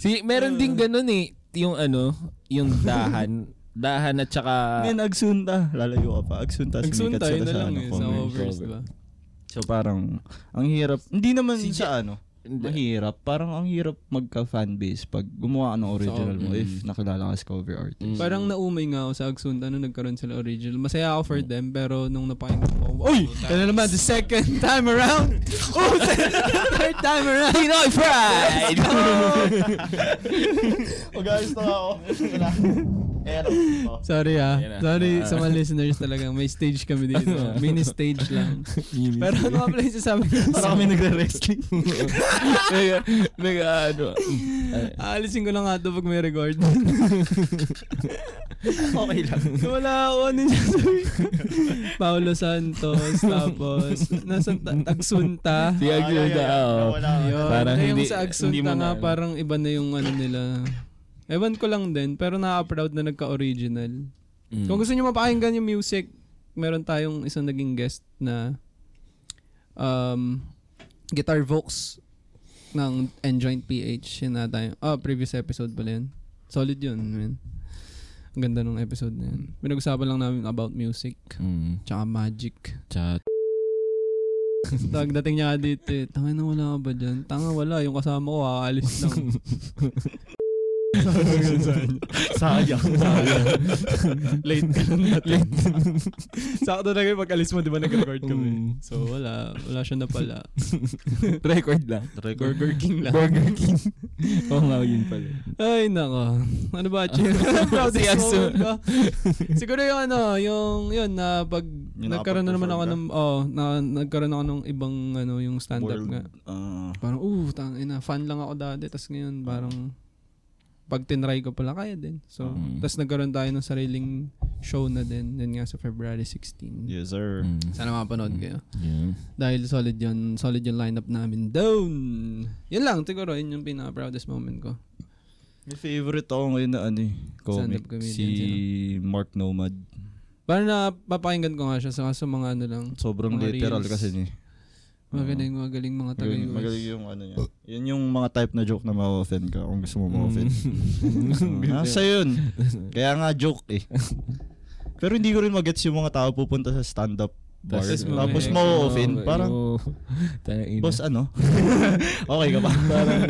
Speaker 2: si, meron din ganun eh. Yung ano, yung dahan. Dahan at saka...
Speaker 3: Men, agsunta. Lalayo ka pa. Agsunta. sumikat
Speaker 1: Nagsunta, yun na
Speaker 3: sa
Speaker 1: lang
Speaker 3: ano,
Speaker 1: eh, sa
Speaker 3: cover.
Speaker 1: covers,
Speaker 2: cover.
Speaker 1: diba?
Speaker 3: So parang, ang hirap. Hindi naman
Speaker 2: Si
Speaker 3: sa ano. Mahirap. Parang ang hirap magka-fanbase pag gumawa ka ng original mo
Speaker 2: mm.
Speaker 3: if nakilala ka sa cover artist.
Speaker 2: Mm.
Speaker 1: Parang naumay nga ako sa Agsunta nung nagkaroon sila original. Masaya ako for them, pero nung napakinggan ko, Uy! Kaya naman, the second time around! Oh, third time around!
Speaker 2: Pinoy Pride!
Speaker 3: O guys, to ako. Wala. Ero. Oh.
Speaker 1: Sorry ah.
Speaker 2: Yan na.
Speaker 1: Sorry sa mga listeners talagang. May stage kami dito. Mini stage lang. Pero ano nga pala yung sasabi ko?
Speaker 3: Para kami nagre-wrestling.
Speaker 2: mega, mega ano.
Speaker 1: Aalisin ko lang nga ito pag may record.
Speaker 3: okay lang.
Speaker 1: Wala ako ano niya sabi. Paulo Santos, tapos nasa ta- Agsunta.
Speaker 2: Si Agsuda, oo.
Speaker 3: Wala.
Speaker 1: Yun.
Speaker 2: Parang
Speaker 1: yung
Speaker 2: hindi-
Speaker 1: sa Agsunta nga,
Speaker 2: na-
Speaker 1: parang iba na yung ano nila. Ewan ko lang din, pero nakaka-proud na nagka-original.
Speaker 2: Mm.
Speaker 1: Kung gusto nyo mapakinggan yung music, meron tayong isang naging guest na um, guitar vox ng Enjoint PH. Yun na tayo. Oh, previous episode pala yun. Solid yun, man. Ang ganda ng episode na yun. Pinag-usapan lang namin about music.
Speaker 2: Mm.
Speaker 1: Tsaka magic.
Speaker 2: Chat.
Speaker 1: Tag dating niya dito eh. Tanga na wala ka ba dyan? Tanga wala. Yung kasama ko aalis lang.
Speaker 3: Sayang.
Speaker 1: Late ka lang natin. Sakto na kayo pag alis mo, di ba nag-record kami?
Speaker 2: Mm.
Speaker 1: So wala. Wala siya na pala.
Speaker 2: Record lang.
Speaker 1: Burger King lang.
Speaker 2: Burger King. Oo nga, yun pala.
Speaker 1: Ay, nako. Ano ba,
Speaker 2: Aksu.
Speaker 1: moment ko. Siguro yung ano, yung, yun, na pag
Speaker 3: Yung
Speaker 1: nagkaroon na naman ako ng, oh, na, nagkaroon ako ng ibang, ano, yung stand-up nga.
Speaker 3: ah,
Speaker 1: Parang, uh, tang ina, fan lang ako dati. Tapos ngayon, parang, pag tinry ko pala, kaya din. So,
Speaker 2: Mm.
Speaker 1: tapos nagkaroon tayo ng sariling show na din. Yun nga sa February 16.
Speaker 3: yes, sir.
Speaker 2: Mm.
Speaker 1: Sana mapanood kayo.
Speaker 2: Yeah.
Speaker 1: Dahil solid yun, solid yung lineup namin. Down! Yun lang, siguro, yun yung pinaka-proudest moment ko.
Speaker 3: May favorite ako ngayon na ano eh, comic.
Speaker 1: Comedian,
Speaker 3: Si Mark Nomad.
Speaker 1: Parang na papakinggan ko nga siya sa, sa mga ano lang.
Speaker 3: Sobrang literal
Speaker 1: reels.
Speaker 3: kasi niya.
Speaker 1: Magaling, magaling mga taga
Speaker 3: Magaling, yung ano niya. Yan yung mga type na joke na ma-offend ka kung gusto mo ma-offend.
Speaker 2: Mm.
Speaker 3: Nasa yun. Kaya nga joke eh. Pero hindi ko rin magets yung mga tao pupunta sa stand-up bar.
Speaker 1: Tapos
Speaker 3: Tapos, ma-offend.
Speaker 2: Oo,
Speaker 3: Parang.
Speaker 2: Tangina.
Speaker 3: boss ano? okay ka ba? Parang,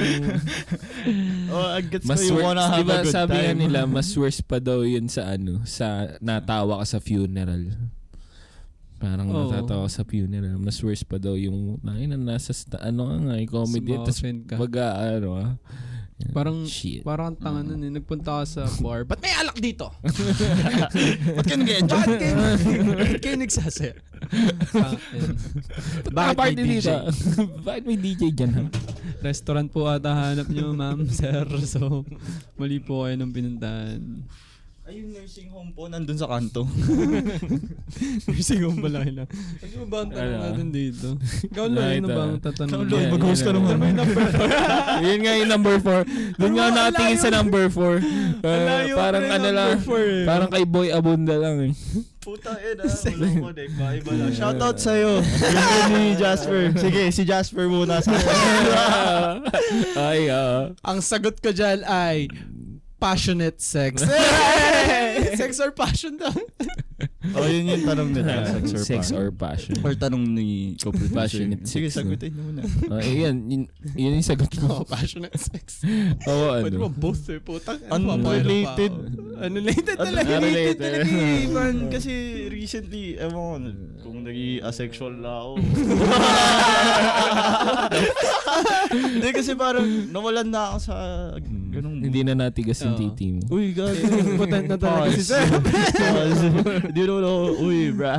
Speaker 3: oh, I gets
Speaker 2: mas
Speaker 3: ko
Speaker 2: worse,
Speaker 3: wanna have
Speaker 2: diba
Speaker 3: a good
Speaker 2: sabi
Speaker 3: time.
Speaker 2: nila, mas worse pa daw yun sa ano, sa natawa ka sa funeral. Parang
Speaker 1: Oo.
Speaker 2: natatawa sa funeral. Mas worse pa daw yung, ay na nasa, sta- ano nga yung comedy. Tapos,
Speaker 1: ma-offend ka.
Speaker 2: wag ano ah.
Speaker 1: Parang,
Speaker 2: Shit.
Speaker 1: parang ang tanga nun eh. Nagpunta ka sa bar. Ba't may alak dito?
Speaker 3: Ba't ka nag-enjoy?
Speaker 1: Bakit kayo, bakit kayo nagsasaya? Ah, ayun.
Speaker 2: Bakit
Speaker 1: may DJ?
Speaker 2: Bakit may DJ dyan ha?
Speaker 1: Restaurant po ata hanap nyo, ma'am, sir. So, mali po kayo ng pinuntahan.
Speaker 3: Ay, yung nursing home po nandun sa kanto.
Speaker 1: Nursing home pala lang. Ano ba ang tanong
Speaker 2: Ano?
Speaker 1: natin dito? Ikaw lang, ano ba ang tatanong?
Speaker 3: Ikaw? Lloyd, mag-host ka naman.
Speaker 2: Yun nga yung number 4. Doon nga
Speaker 1: Ano,
Speaker 2: natingin sa number 4.
Speaker 1: Malayo
Speaker 2: parang
Speaker 1: pa yung
Speaker 2: ano
Speaker 1: number
Speaker 2: lang.
Speaker 1: four eh.
Speaker 2: Parang kay Boy Abunda lang eh.
Speaker 3: Puta eh, ah. Walang connect. Iba lang. Shoutout sa'yo. Ganda ni Jasper. Sige, si Jasper muna sa
Speaker 2: Ay, ah.
Speaker 1: Ang sagot ko dyan ay passionate sex. sex or passion daw.
Speaker 3: oh, yun yung tanong nila. Sex or
Speaker 2: Sex
Speaker 3: passion.
Speaker 2: or passion.
Speaker 3: Or tanong ni co-producer.
Speaker 2: Passionate
Speaker 3: Sige,
Speaker 2: sex, no?
Speaker 3: sagutin mo muna.
Speaker 2: Ah, eh, yan, yun, yun yung sagot
Speaker 1: Oh,
Speaker 2: mo.
Speaker 1: passionate sex.
Speaker 2: Oo,
Speaker 1: Pwede mo
Speaker 2: ano.
Speaker 1: both eh, putang. Ano,
Speaker 3: Unrelated.
Speaker 1: Unrelated talaga.
Speaker 2: Unrelated.
Speaker 3: talaga eh, man. Kasi recently, ewan ko, kung naging asexual na ako. Hindi kasi parang nawalan na ako sa ganung
Speaker 2: Hindi na natigas yung titi mo.
Speaker 3: Uy, God.
Speaker 1: Potent na talaga si Sir.
Speaker 3: Hindi mo know. Uy, bra.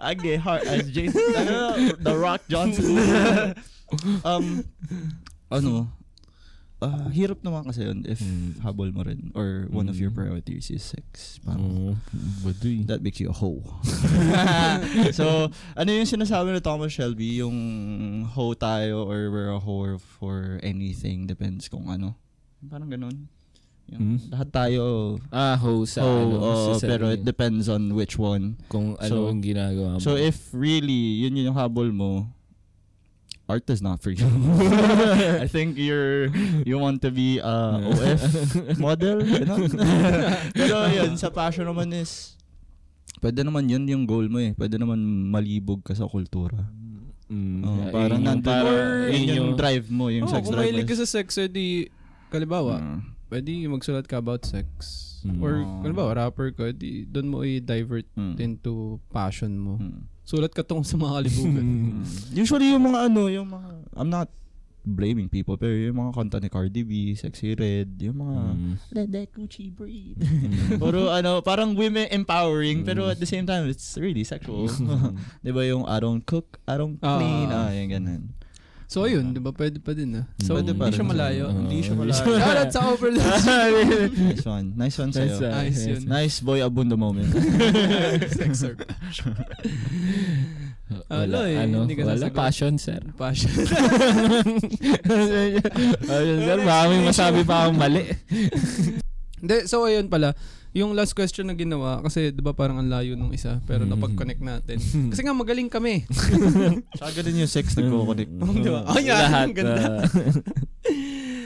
Speaker 3: I get hard as Jason. The Rock Johnson. um, ano, ah hirap naman kasi yun if
Speaker 2: Mm.
Speaker 3: habol mo rin or one of your
Speaker 2: Mm.
Speaker 3: priorities is sex. Parang,
Speaker 2: Oo. Baduy.
Speaker 3: that makes you a hoe. so, ano yung sinasabi ni Thomas Shelby, yung hoe tayo or we're a whore for anything, depends kung ano. Parang ganun. Yung,
Speaker 2: Hmm?
Speaker 3: Lahat tayo
Speaker 2: Ah, ho sa
Speaker 3: hoe,
Speaker 2: ano.
Speaker 3: oo,
Speaker 2: sa
Speaker 3: pero it depends on which one.
Speaker 2: Kung ano
Speaker 3: So-
Speaker 2: ang ginagawa mo.
Speaker 3: So if really, yun yun yung habol mo, art is not for you. I think you're you want to be a OF model, ganun. Pero yun, sa passion naman is pwede naman yun yung goal mo eh. Pwede naman malibog ka sa kultura.
Speaker 2: Mm,
Speaker 3: Oh,
Speaker 2: yeah,
Speaker 3: parang
Speaker 2: yun
Speaker 3: nandun,
Speaker 2: parang-
Speaker 3: yun
Speaker 2: yun
Speaker 3: yung drive mo, yung
Speaker 1: Oh,
Speaker 3: sex
Speaker 1: kung
Speaker 3: drive.
Speaker 1: mahilig ka sa sex, edi, kalibawa,
Speaker 3: Mm.
Speaker 1: pwede magsulat ka about sex.
Speaker 2: Mm.
Speaker 1: Or,
Speaker 3: Oh.
Speaker 1: kalibawa, rapper ka, di, doon mo i-divert
Speaker 3: Mm.
Speaker 1: into passion mo.
Speaker 3: Mm.
Speaker 1: Sulat ka tungkol sa mga kalibugan.
Speaker 3: Mm. Usually yung mga ano, yung mga, I'm not blaming people, pero yung mga kanta ni Cardi B, Sexy Red, yung mga,
Speaker 2: Mm.
Speaker 3: let that Gucci breathe. Puro ano, parang women empowering, pero at the same time, it's really sexual. di ba yung I don't cook, I don't
Speaker 1: Ah.
Speaker 3: clean, ah, yung ganun.
Speaker 1: So, ayun, di ba? Pwede pa din ah. So,
Speaker 2: Pwede pa
Speaker 1: hindi siya malayo.
Speaker 2: Oo.
Speaker 3: Hindi siya
Speaker 2: Hindi
Speaker 3: malayo.
Speaker 2: siya-
Speaker 1: Shoutout sa Overlord.
Speaker 3: nice one. Nice one sa'yo.
Speaker 2: Nice one.
Speaker 1: Nice
Speaker 2: Yes.
Speaker 1: yun.
Speaker 3: Nice boy abunda moment.
Speaker 1: Sex or
Speaker 2: Wala,
Speaker 1: Ano eh,
Speaker 2: ano,
Speaker 1: hindi ka
Speaker 2: wala
Speaker 1: sasagot.
Speaker 2: passion, sir.
Speaker 1: passion.
Speaker 2: Ayun, sir, baka may masabi pa akong mali.
Speaker 1: Hindi, so ayun pala. Yung last question na ginawa, kasi di ba parang ang layo nung isa, pero
Speaker 2: Mm.
Speaker 1: napag-connect natin. Kasi nga magaling kami.
Speaker 3: Tsaka ganun yung sex nagko-connect.
Speaker 1: Di ba? Oh, yan.
Speaker 2: Lahat.
Speaker 1: Ang ganda.
Speaker 2: ah,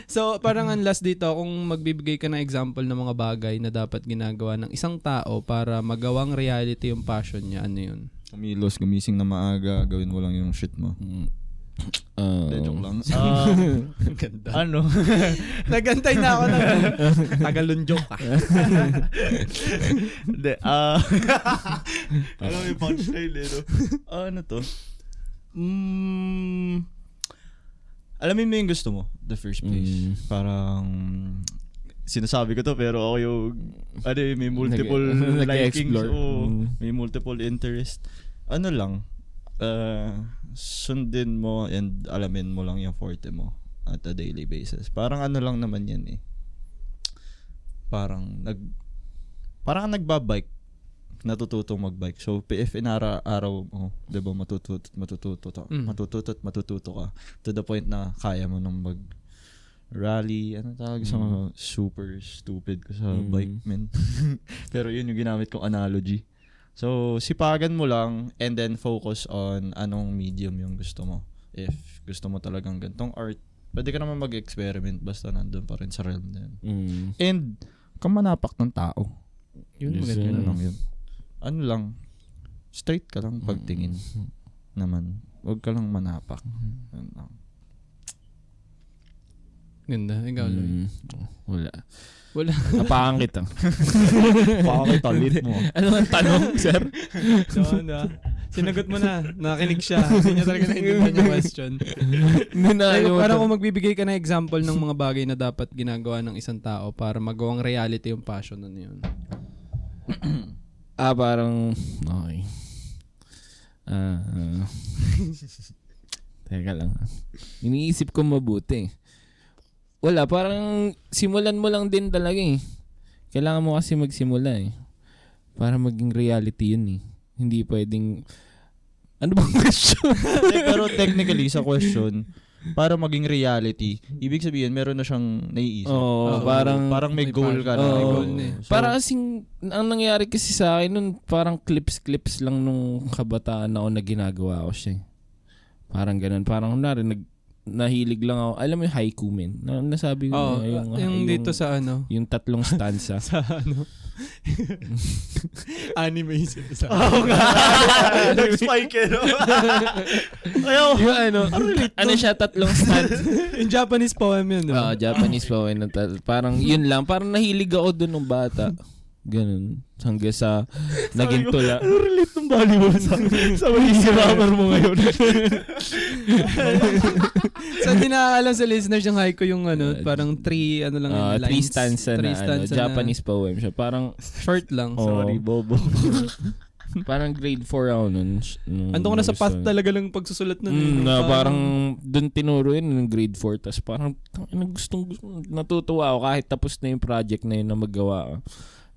Speaker 1: So parang ang last dito, kung magbibigay ka ng example ng mga bagay na dapat ginagawa ng isang tao para magawang reality yung passion niya, ano yun?
Speaker 3: Kumilos, gumising na maaga, gawin mo lang yung shit mo.
Speaker 2: mm, ah,
Speaker 3: Hindi, joke lang. Ah,
Speaker 1: Ang ganda.
Speaker 3: ano?
Speaker 1: Nagantay na ako ng tagalunjok ka.
Speaker 3: Hindi, ah... Alam mo yung punchline eh, no? Ah, ano to? Mm, alamin mo yung gusto mo, the first place.
Speaker 2: Mm.
Speaker 3: Parang, sinasabi ko to pero ako yung, ano eh, may multiple
Speaker 2: Nag-
Speaker 3: likings. oo,
Speaker 2: Mm.
Speaker 3: may multiple interest. Ano lang, uh, sundin mo and alamin mo lang yung forte mo at a daily basis. Parang ano lang naman yan eh. Parang nag parang nagbabike natututong magbike. So, if inara-araw mo, di ba, matututo, matututo, to,
Speaker 1: Mm.
Speaker 3: matututo at matututo ka to the point na kaya mo nang mag rally, ano tawag sa mga super stupid ko sa
Speaker 2: Mm.
Speaker 3: bike, men. Pero yun yung ginamit kong analogy. So, sipagan mo lang and then focus on anong medium yung gusto mo. If gusto mo talagang gantong art, pwede ka naman mag-experiment basta nandun pa rin sa realm na yun.
Speaker 2: mm.
Speaker 3: And, kung manapak ng tao.
Speaker 1: Yun,
Speaker 2: Yes,
Speaker 1: maganda.
Speaker 3: Yun
Speaker 2: Mm.
Speaker 3: lang yun. Ano lang, straight ka lang pagtingin
Speaker 2: Mm.
Speaker 3: naman. Huwag ka lang manapak. Yun lang.
Speaker 1: Ganda. Ikaw.
Speaker 2: Mm. Wala.
Speaker 1: Wala.
Speaker 2: Napakan kita.
Speaker 3: Pakakit talit mo.
Speaker 2: ano ang tanong, sir?
Speaker 1: So, ano, ah, Sinagot mo na. Nakinig siya. Hindi niya talaga naintindihan yung question.
Speaker 2: Na, ano,
Speaker 1: parang kung magbibigay ka ng example ng mga bagay na dapat ginagawa ng isang tao para magawang reality yung passion ano yun.
Speaker 2: Ah, parang, okay. Ah, ah. Teka lang. Iniisip ko mabuti. Wala, parang simulan mo lang din talaga eh. Kailangan mo kasi magsimula eh. Para maging reality yun eh. Hindi pwedeng... Ano bang question?
Speaker 3: Eh, Pero technically, sa question, para maging reality, ibig sabihin, meron na siyang naiisip.
Speaker 2: Oo,
Speaker 1: Oo.
Speaker 2: parang...
Speaker 3: parang may
Speaker 1: may
Speaker 3: goal ka na.
Speaker 2: Oo.
Speaker 3: may
Speaker 1: goal na eh.
Speaker 3: So,
Speaker 2: Para kasing, ang nangyari kasi sa akin nun, parang clips-clips lang nung kabataan ako na ginagawa ko siya. eh. Parang ganun. Parang kunwari, nag, nahilig lang ako. Alam mo yung haiku, men? Na, nasabi ko
Speaker 1: Oo,
Speaker 2: na yung,
Speaker 1: yung, dito sa ano,
Speaker 2: yung tatlong stanza.
Speaker 1: sa ano, anime yung sa
Speaker 3: Oo nga. Nag-spike eh, no? Ayaw.
Speaker 2: yung ano, ano siya, tatlong stanza.
Speaker 1: yung Japanese poem yun,
Speaker 2: Oo,
Speaker 1: ba?
Speaker 2: Japanese pa na tal- Parang yun lang. Parang nahilig ako dun nung bata. Ganun. Hanggang sa naging tula.
Speaker 3: Ano relate ng volleyball sa, sa magiging rapper mo ngayon?
Speaker 1: so, hindi nakakalam sa listeners yung haiku yung ano, parang three, ano lang,
Speaker 2: Uh,
Speaker 1: yun,
Speaker 2: three
Speaker 1: lines.
Speaker 2: stanza na
Speaker 1: Three
Speaker 2: ano,
Speaker 1: stanza na
Speaker 2: Japanese poem siya. Parang
Speaker 1: short lang.
Speaker 2: Oo.
Speaker 3: Sorry, Bobo.
Speaker 2: parang grade 4 ako nun. Nung
Speaker 1: Ando ko na sa path talaga lang pagsusulat nun. eh.
Speaker 2: Mm, na parang doon tinuro yun ng grade 4 tapos parang gustong, gustong natutuwa ako kahit tapos na yung project na yun na magawa ko.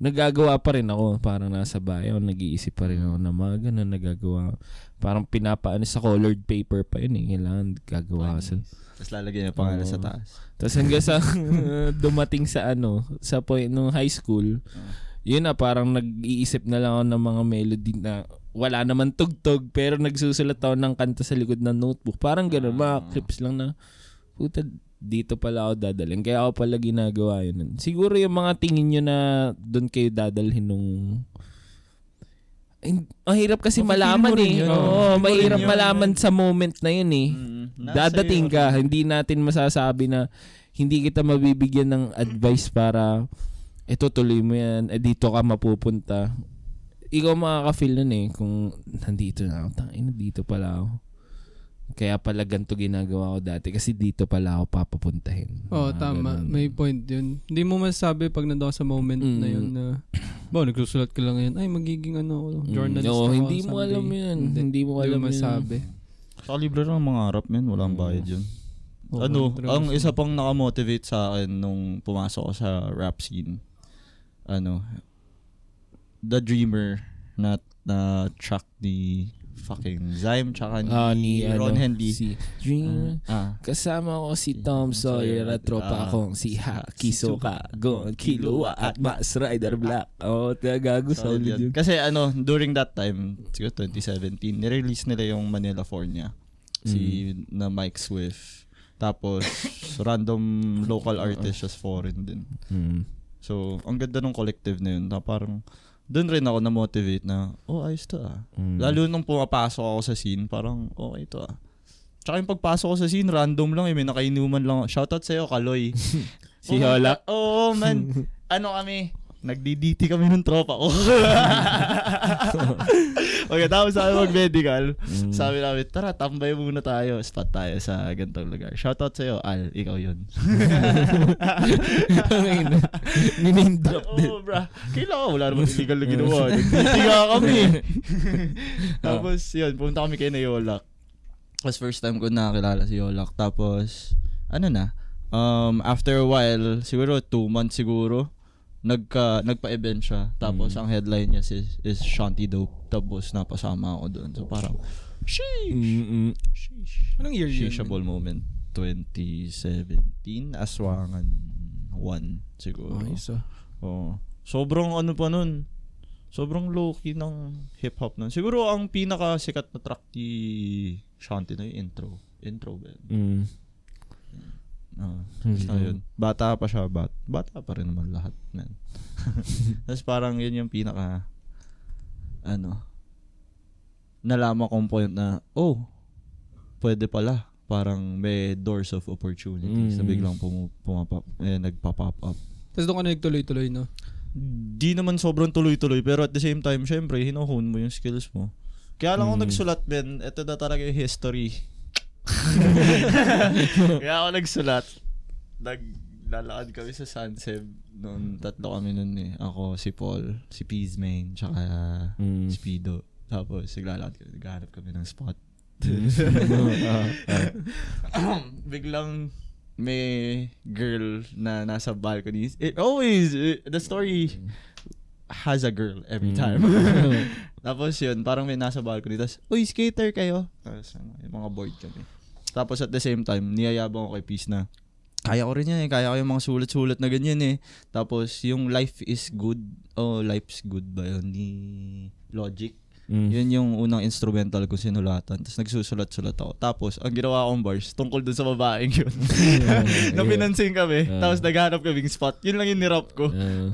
Speaker 2: Nagagawa pa rin ako parang nasa bayo nag-iisip pa rin ako na mga ganun nagagawa parang pinapaano sa colored paper pa yun eh kailangan gagawa ko sa
Speaker 3: Tapos lalagyan niya pangalan sa taas.
Speaker 2: tapos hanggang sa dumating sa ano sa point nung high school yun na parang nag-iisip na lang ako ng mga melody na wala naman tugtog pero nagsusulat ako ng kanta sa likod ng notebook. Parang gano'n, mga
Speaker 3: Ah.
Speaker 2: clips lang na puta dito pala ako dadalhin. Kaya ako pala ginagawa yun. Siguro yung mga tingin nyo na doon kayo dadalhin nung Ay, ang hirap kasi
Speaker 1: Mafe-feel
Speaker 2: malaman eh.
Speaker 1: yun.
Speaker 2: Oo,
Speaker 3: mo
Speaker 2: mahirap
Speaker 3: yun,
Speaker 2: malaman
Speaker 3: man.
Speaker 2: sa moment na yun eh.
Speaker 3: Mm,
Speaker 2: Dadating ka, hindi natin masasabi na hindi kita mabibigyan ng advice para ito tuloy mo yan, eh, dito ka mapupunta. Ikaw makaka-feel nun eh kung nandito na ako, tangina dito pala ako. Kaya pala ganito ginagawa ko dati kasi dito pala ako papapuntahin.
Speaker 1: Oo,
Speaker 2: Mga
Speaker 1: tama.
Speaker 2: ganun.
Speaker 1: May point yun. Hindi mo masasabi pag nandun sa moment na
Speaker 2: Mm.
Speaker 1: yun na, ba, nagsusulat ka lang yan, ay, magiging ano, ako,
Speaker 2: Mm,
Speaker 1: journalist
Speaker 2: oo,
Speaker 1: ako
Speaker 2: hindi mo
Speaker 1: someday."
Speaker 2: alam yun.
Speaker 1: Hindi,
Speaker 2: Hindi mo
Speaker 1: Hindi
Speaker 2: alam yun.
Speaker 1: masabi.
Speaker 3: Sa libre lang ang mga harap, men. Walang
Speaker 2: Mm.
Speaker 3: bayad yun.
Speaker 1: Oo,
Speaker 3: ano, ang isa pang nakamotivate sa akin nung pumasok ko sa rap scene, ano, The Dreamer na, na track ni fucking Zyme tsaka ni,
Speaker 2: Ah, ni
Speaker 3: Ron
Speaker 2: ano,
Speaker 3: Henley.
Speaker 2: si Dream.
Speaker 3: ah,
Speaker 2: Kasama ko si Tom Sawyer at tropa
Speaker 3: Ah.
Speaker 2: akong si Haki Soka, Gon, Kilua at Max Rider Black. Oh, gago sa
Speaker 3: solid yun.
Speaker 2: yun.
Speaker 3: Kasi ano, during that time, siguro 2017, nirelease nila yung Manila 4 niya. Si na Mike Swift. Tapos, random local artist just foreign din.
Speaker 2: Mm.
Speaker 3: So, ang ganda ng collective na yun. Na parang, doon rin ako na-motivate na, oh, ayos to ah.
Speaker 2: Mm.
Speaker 3: Lalo nung pumapasok ako sa scene, parang, okay to ah. Tsaka yung pagpasok ko sa scene, random lang eh. May nakainuman lang. Shoutout sa'yo, Kaloy.
Speaker 2: Si Hola.
Speaker 3: Oo, oh, man. ano kami? Nagdi-DT kami ng tropa ko. okay, tapos sabi mag-medical.
Speaker 2: Mm.
Speaker 3: Sabi namin, tara, tambay muna tayo. Spot tayo sa ganitong lugar. Shoutout sa'yo, Al. Ikaw yun.
Speaker 2: Niname drop din.
Speaker 3: Oo, bra. Kailangan wala naman illegal na ginawa. Nag-DT nga kami. Tapos, yun, pumunta kami kay na Yolak. Tapos first time ko nakakilala si Yolak. Tapos, ano na, um, after a while, siguro two months siguro, nagka, nagpa-event siya. Tapos,
Speaker 2: Mm.
Speaker 3: ang headline niya is, is Shanty Dope. Tapos, napasama ako doon. So, parang, sheesh.
Speaker 2: Mm-mm.
Speaker 3: Sheesh.
Speaker 1: Anong year yun?
Speaker 3: Shishable moment. 2017, Aswangan 1 siguro.
Speaker 1: Ayos ah.
Speaker 3: Oo. Sobrang ano pa nun. Sobrang low-key ng hip-hop nun. Siguro ang pinaka sikat na track ni Shanti na yung intro. Intro ba?
Speaker 2: Mm.
Speaker 3: Oo. Basta yun. Bata pa siya. Bat bata pa rin naman lahat. Man. Tapos parang yun yung pinaka ano nalaman kong point na oh pwede pala parang may doors of opportunities na
Speaker 2: Mm.
Speaker 3: biglang pum- pumapap eh, nagpa-pop up
Speaker 1: Tapos doon ka na nagtuloy-tuloy, no?
Speaker 3: di naman sobrang tuloy-tuloy pero at the same time syempre hinuhon mo yung skills mo kaya lang ako
Speaker 2: Mm.
Speaker 3: nagsulat Ben ito na talaga yung history kaya ako nagsulat. Naglalakad kami sa Sunseb noon. Tatlo kami noon eh. Ako si Paul si Peasmain tsaka
Speaker 2: Mm.
Speaker 3: Speedo tapos naglalakad kami naghahanap kami ng spot. Biglang may girl na nasa balcony. It always, eh, the story has a girl every
Speaker 2: Mm.
Speaker 3: time. Tapos yun, parang may nasa balcony. Tapos, uy, skater kayo. Tapos, ano, yung mga board kami. Tapos at the same time, niyayabang ako kay Peace na, kaya ko rin yan eh. Kaya ko yung mga sulat-sulat na ganyan eh. Tapos, yung life is good. Oh, life's good ba yun? Ni Logic.
Speaker 2: Mm.
Speaker 3: Yun yung unang instrumental ko sinulatan. Tapos nagsusulat-sulat ako. Tapos, ang ginawa kong bars, tungkol dun sa babaeng yun. na pinansin kami.
Speaker 2: Ah.
Speaker 3: Tapos naghanap kaming spot. Yun lang yung nirap ko.
Speaker 2: Ah,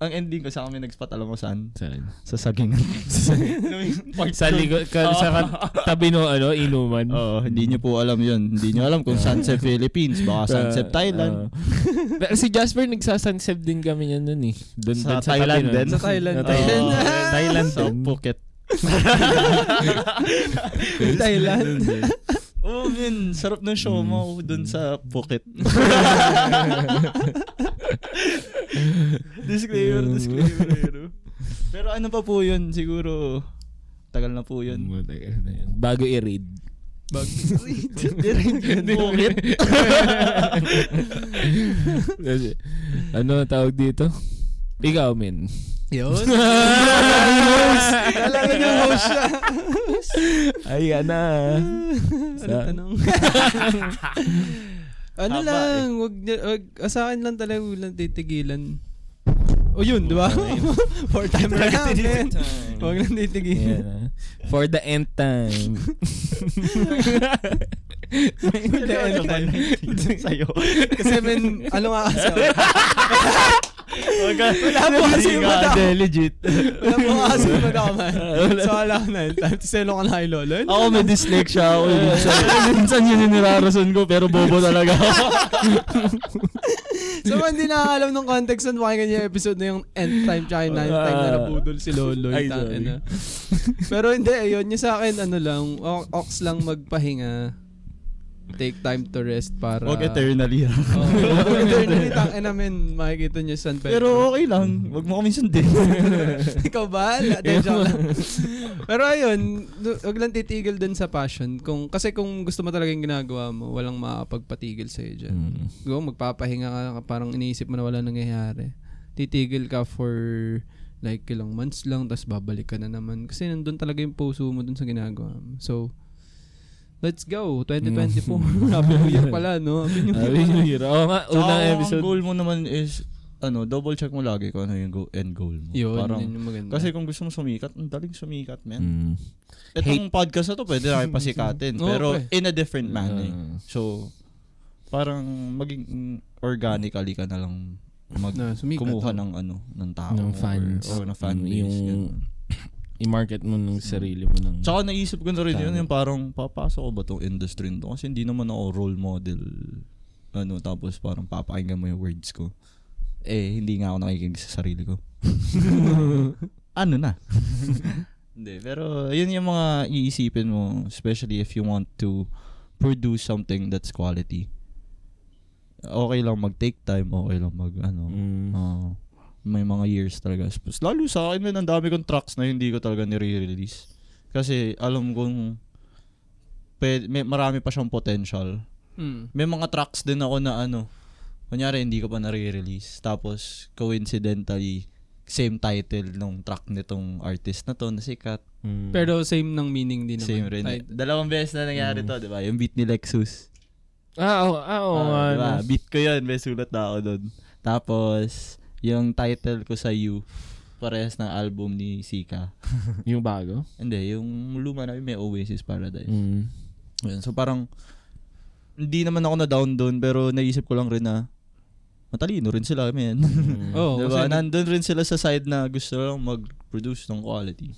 Speaker 3: Ang ending ko sa kami nag-spot, alam mo saan?
Speaker 2: saan?
Speaker 3: Sa sagingan.
Speaker 2: sa likod, ka, sa kat- tabi no, ano, inuman.
Speaker 3: Oo, hindi nyo po alam yun. Hindi nyo alam kung Sunset Philippines, baka Sunset Thailand.
Speaker 2: Pero si Jasper nagsasunset din kami yan nun eh. Dun,
Speaker 3: Sa
Speaker 2: dun
Speaker 3: Thailand din?
Speaker 1: Sa Thailand.
Speaker 2: Sa Thailand. Thailand
Speaker 3: sa. Phuket.
Speaker 1: Thailand.
Speaker 3: Oh, man. Sarap ng show mo dun sa Phuket. disclaimer, disclaimer. Pero ano pa po yun? Siguro, tagal na po yun.
Speaker 2: Matagal na yun. Bago i-read.
Speaker 3: Phuket.
Speaker 2: Kasi, ano tawag dito? Ikaw, min.
Speaker 1: Yun. Talaga yung host siya.
Speaker 2: Ayan na.
Speaker 1: Ano
Speaker 2: Sa-
Speaker 1: tanong? ano
Speaker 3: Haba
Speaker 1: lang, wag, niya- wag, ah, sa akin lang talaga wag lang titigilan. O yun, di ba? For time na namin. Huwag lang titigilan.
Speaker 2: Na. For the end time.
Speaker 1: For the end time.
Speaker 3: Sa'yo.
Speaker 1: Kasi men, ano nga kasi.
Speaker 3: Wala
Speaker 1: Wala po kasi yung mata ko.
Speaker 3: legit.
Speaker 1: Wala po kasi yung ko man. So wala ko na. Time to selo ka na kay Lolo.
Speaker 3: Ako may dyslexia ako. eh. Minsan, minsan yun yung nirarason ko pero bobo talaga ako.
Speaker 1: So kung hindi nakakalam ng context nun, pakinggan niyo yung episode na yung end time tsaka yung ninth time na nabudol si Lolo.
Speaker 2: Ay, sorry.
Speaker 1: Pero hindi, yun. Yung sa akin, ano lang, ox lang magpahinga. Take time to rest para...
Speaker 3: Huwag eternally.
Speaker 1: Oh, Huwag eternally. Tangin namin, makikita niyo San Pedro.
Speaker 3: pero okay lang. Huwag mo kami sundin.
Speaker 1: Ikaw ba? Joke lang. Pero ayun, du- wag lang titigil dun sa passion. Kung, kasi kung gusto mo talaga yung ginagawa mo, walang makapagpatigil sa'yo dyan.
Speaker 2: Mm.
Speaker 1: Kung magpapahinga ka, parang iniisip mo na wala nangyayari. Titigil ka for like ilang months lang, tapos babalik ka na naman. Kasi nandun talaga yung puso mo dun sa ginagawa mo. So, let's go. 2024. Happy New Year pala, no? Happy New
Speaker 2: Happy
Speaker 1: Year.
Speaker 2: New Year. Oo nga, unang episode.
Speaker 3: Ang goal mo naman is, ano, double check mo lagi kung ano yung go- end goal mo.
Speaker 1: Yun,
Speaker 3: Parang,
Speaker 1: yun yung maganda.
Speaker 3: kasi kung gusto mo sumikat, ang daling sumikat, man.
Speaker 2: Mm.
Speaker 3: Itong podcast na to, pwede na kayo pasikatin.
Speaker 1: Oo,
Speaker 3: pero
Speaker 1: pre.
Speaker 3: in a different manner.
Speaker 2: Ah.
Speaker 3: So, parang maging organically ka na lang mag
Speaker 1: na, sumikat.
Speaker 3: kumuha
Speaker 1: oh.
Speaker 3: ng ano ng tao
Speaker 2: Ng fans.
Speaker 3: or, or ng fan
Speaker 2: Mm,
Speaker 3: base
Speaker 2: yung-
Speaker 3: ganun.
Speaker 2: I-market mo ng sarili mo ng...
Speaker 3: Tsaka naisip ko na rin yun yung parang papasok ko ba tong industry nito? Kasi hindi naman ako role model ano tapos parang papakinggan mo yung words ko. Eh hindi nga ako nakikinig sa sarili ko. Ano na? Hindi pero yun yung mga iisipin mo especially if you want to produce something that's quality. Okay lang mag take time okay lang mag ano
Speaker 2: Mm.
Speaker 3: Ah, may mga years talaga. Lalo sa akin, man, ang dami kong tracks na hindi ko talaga nire-release. Kasi alam kong pwede, may, marami pa siyang potential.
Speaker 1: Mm.
Speaker 3: May mga tracks din ako na ano, kunyari hindi ko pa nare-release. Tapos, coincidentally, same title nung track nitong artist na to, na sikat.
Speaker 2: Mm.
Speaker 1: Pero same ng meaning din naman.
Speaker 3: Same rin.
Speaker 1: Right.
Speaker 3: Dalawang beses na nangyari to, di ba? Yung beat ni Lexus.
Speaker 2: Ah, oo, ah, oo
Speaker 3: Ah, diba? Beat ko yun, may sulat na ako doon. Tapos, yung title ko sa You, parehas ng album ni Sika.
Speaker 2: Yung bago?
Speaker 3: Hindi, yung luma na may Oasis Paradise.
Speaker 2: Mm.
Speaker 3: Ayun, So parang, hindi naman ako na down doon, pero naisip ko lang rin na, matalino rin sila, men.
Speaker 2: Mm.
Speaker 1: Oo,
Speaker 3: diba?
Speaker 1: kasi
Speaker 3: Nandun rin sila sa side na gusto lang mag-produce ng quality.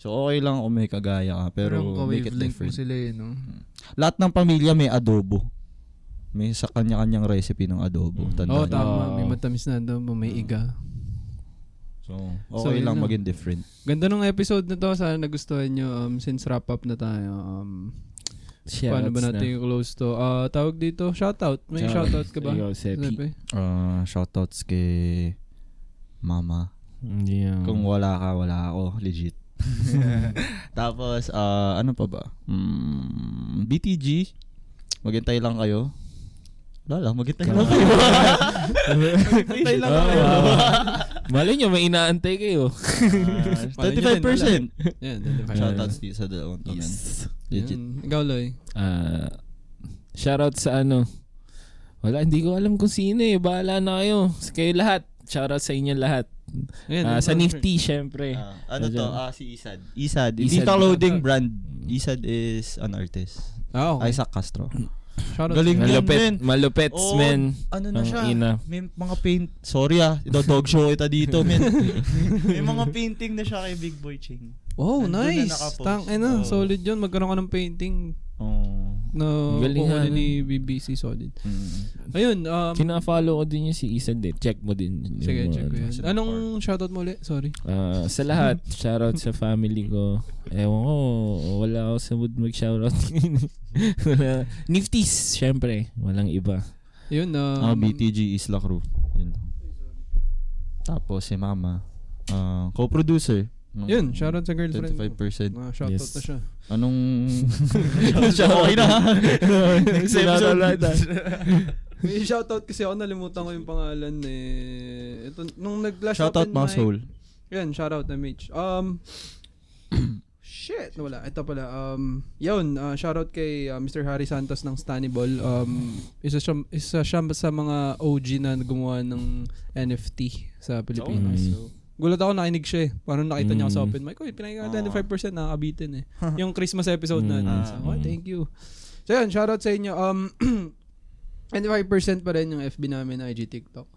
Speaker 3: So okay lang kung may kagaya ka, pero
Speaker 1: Parang
Speaker 3: make it different.
Speaker 1: sila eh, no?
Speaker 3: Lahat ng pamilya may adobo. May sa kanya-kanyang recipe ng adobo.
Speaker 2: Mm.
Speaker 3: Tandaan
Speaker 1: Oo,
Speaker 3: niyo.
Speaker 1: tama. May matamis na doon, may iga.
Speaker 3: So,
Speaker 1: So,
Speaker 3: okay
Speaker 1: yun
Speaker 3: lang
Speaker 1: lang.
Speaker 3: maging different.
Speaker 1: Ganda ng episode na to. Sana nagustuhan nyo. Um, since wrap up na tayo. Um, paano ba natin i-close to? Ah, tawag dito, shoutout. May
Speaker 2: Shout-
Speaker 1: shoutout ka ba?
Speaker 2: Ikaw, Sepi.
Speaker 3: Uh, shoutouts kay mama.
Speaker 2: Yeah.
Speaker 3: Kung wala ka, wala ako. Legit. Tapos, ah, ano pa ba? Mm, BTG. Maghintay lang kayo. Wala lang, maghintay lang kayo. maghintay lang kayo.
Speaker 2: Malay nyo, may inaantay kayo.
Speaker 3: Ah, 25%.
Speaker 1: Yan,
Speaker 3: Shoutouts dito sa dalawang to, man.
Speaker 2: Yes.
Speaker 3: Legit.
Speaker 1: Yan. Ikaw, Loy.
Speaker 2: Ah, shoutout sa ano. Wala, hindi ko alam kung sino eh. Bahala na kayo. Sa kayo lahat. Shoutout sa inyo lahat.
Speaker 1: Ayan, yung
Speaker 2: sa. Nifty, syempre.
Speaker 3: Ah, ano to? Ah, si Isad. Isad.
Speaker 2: Isad.
Speaker 3: Dito clothing brand. Isad is an artist.
Speaker 1: Ah, okay.
Speaker 3: Isaac Castro.
Speaker 1: Shoutout
Speaker 3: Galing yan,
Speaker 2: Malupit,
Speaker 3: men.
Speaker 2: malupit,
Speaker 3: Oo,
Speaker 2: men.
Speaker 3: Ano na
Speaker 2: Ang
Speaker 3: siya?
Speaker 2: ina.
Speaker 3: May mga paint. Sorry ah. Ito dog show kita dito, men. May mga painting na siya kay Big Boy Ching.
Speaker 1: Oh,
Speaker 3: Nandun na
Speaker 1: nice.
Speaker 3: nakapost.
Speaker 1: Tang, eh na,
Speaker 3: Oo.
Speaker 1: solid yun. Magkaroon ka ng painting
Speaker 3: Oh.
Speaker 1: na
Speaker 2: Galing
Speaker 1: kukunin
Speaker 2: nga,
Speaker 1: ni BBC solid.
Speaker 3: Mm.
Speaker 1: Ayun, um,
Speaker 2: Kina-follow ko din yung si Isad eh. Check mo din.
Speaker 1: sige, check ko yan. Anong shoutout mo ulit? Sorry.
Speaker 2: Ah, sa lahat, shoutout sa family ko. Ewan ko, wala ako sa mood mag-shoutout. Wala. Nifties, syempre. Walang iba.
Speaker 1: Yun, um,
Speaker 3: Ah, BTG Isla Crew. Yun. Tapos si Mama. ah, co-producer. Ng
Speaker 1: Yun, shoutout sa girlfriend mo.
Speaker 3: 25%.
Speaker 1: Ah, shoutout
Speaker 2: Yes.
Speaker 1: na siya.
Speaker 3: Anong... okay na. Next episode.
Speaker 1: May shoutout kasi ako, nalimutan ko yung pangalan eh. Ito, nung nag-last
Speaker 3: Shoutout
Speaker 1: open
Speaker 3: mga
Speaker 1: mic-
Speaker 3: soul.
Speaker 1: Yan, shoutout na Mitch. Um, shit, wala. Ito pala. Um, yun, uh, shoutout kay uh, Mr. Harry Santos ng Staniball. Um, isa siya, isa siya sa mga OG na gumawa ng NFT sa Pilipinas.
Speaker 2: nice.
Speaker 1: So, gulat ako nakinig siya eh. Parang nakita niya ako sa
Speaker 2: Mm.
Speaker 1: open mic. Uy, pinakinggan ka 25% nakakabitin eh. yung Christmas episode na.
Speaker 2: Mm.
Speaker 1: So, oh, thank you. So yun, shoutout sa inyo. Um, 25% pa rin yung FB namin na IG TikTok.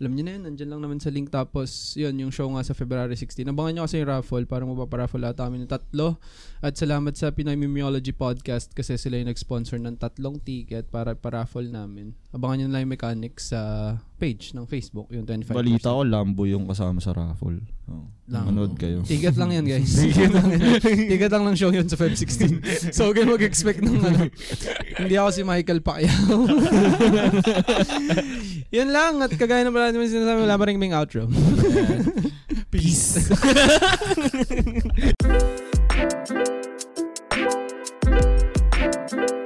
Speaker 1: Alam niyo na yun, nandyan lang naman sa link. Tapos, yun, yung show nga sa February 16. Abangan nyo kasi yung raffle, parang mapaparaffle ata kami ng tatlo. At salamat sa Pinoy Mimeology Podcast kasi sila yung nag-sponsor ng tatlong ticket para paraffle namin. Abangan nyo na lang yung mechanics sa page ng Facebook, yung 25%.
Speaker 3: Balita ko, Lambo yung kasama sa raffle. Oh.
Speaker 1: Lambo.
Speaker 3: Manood kayo.
Speaker 1: Ticket lang yan, guys. Ticket lang, ticket lang ng show yun sa Feb 16. So, huwag kayo mag-expect ng ano. Hindi ako si Michael Pacquiao. Yun lang. At kagaya ng pala naman sinasabi, wala pa rin kaming outro. Peace.
Speaker 2: Peace.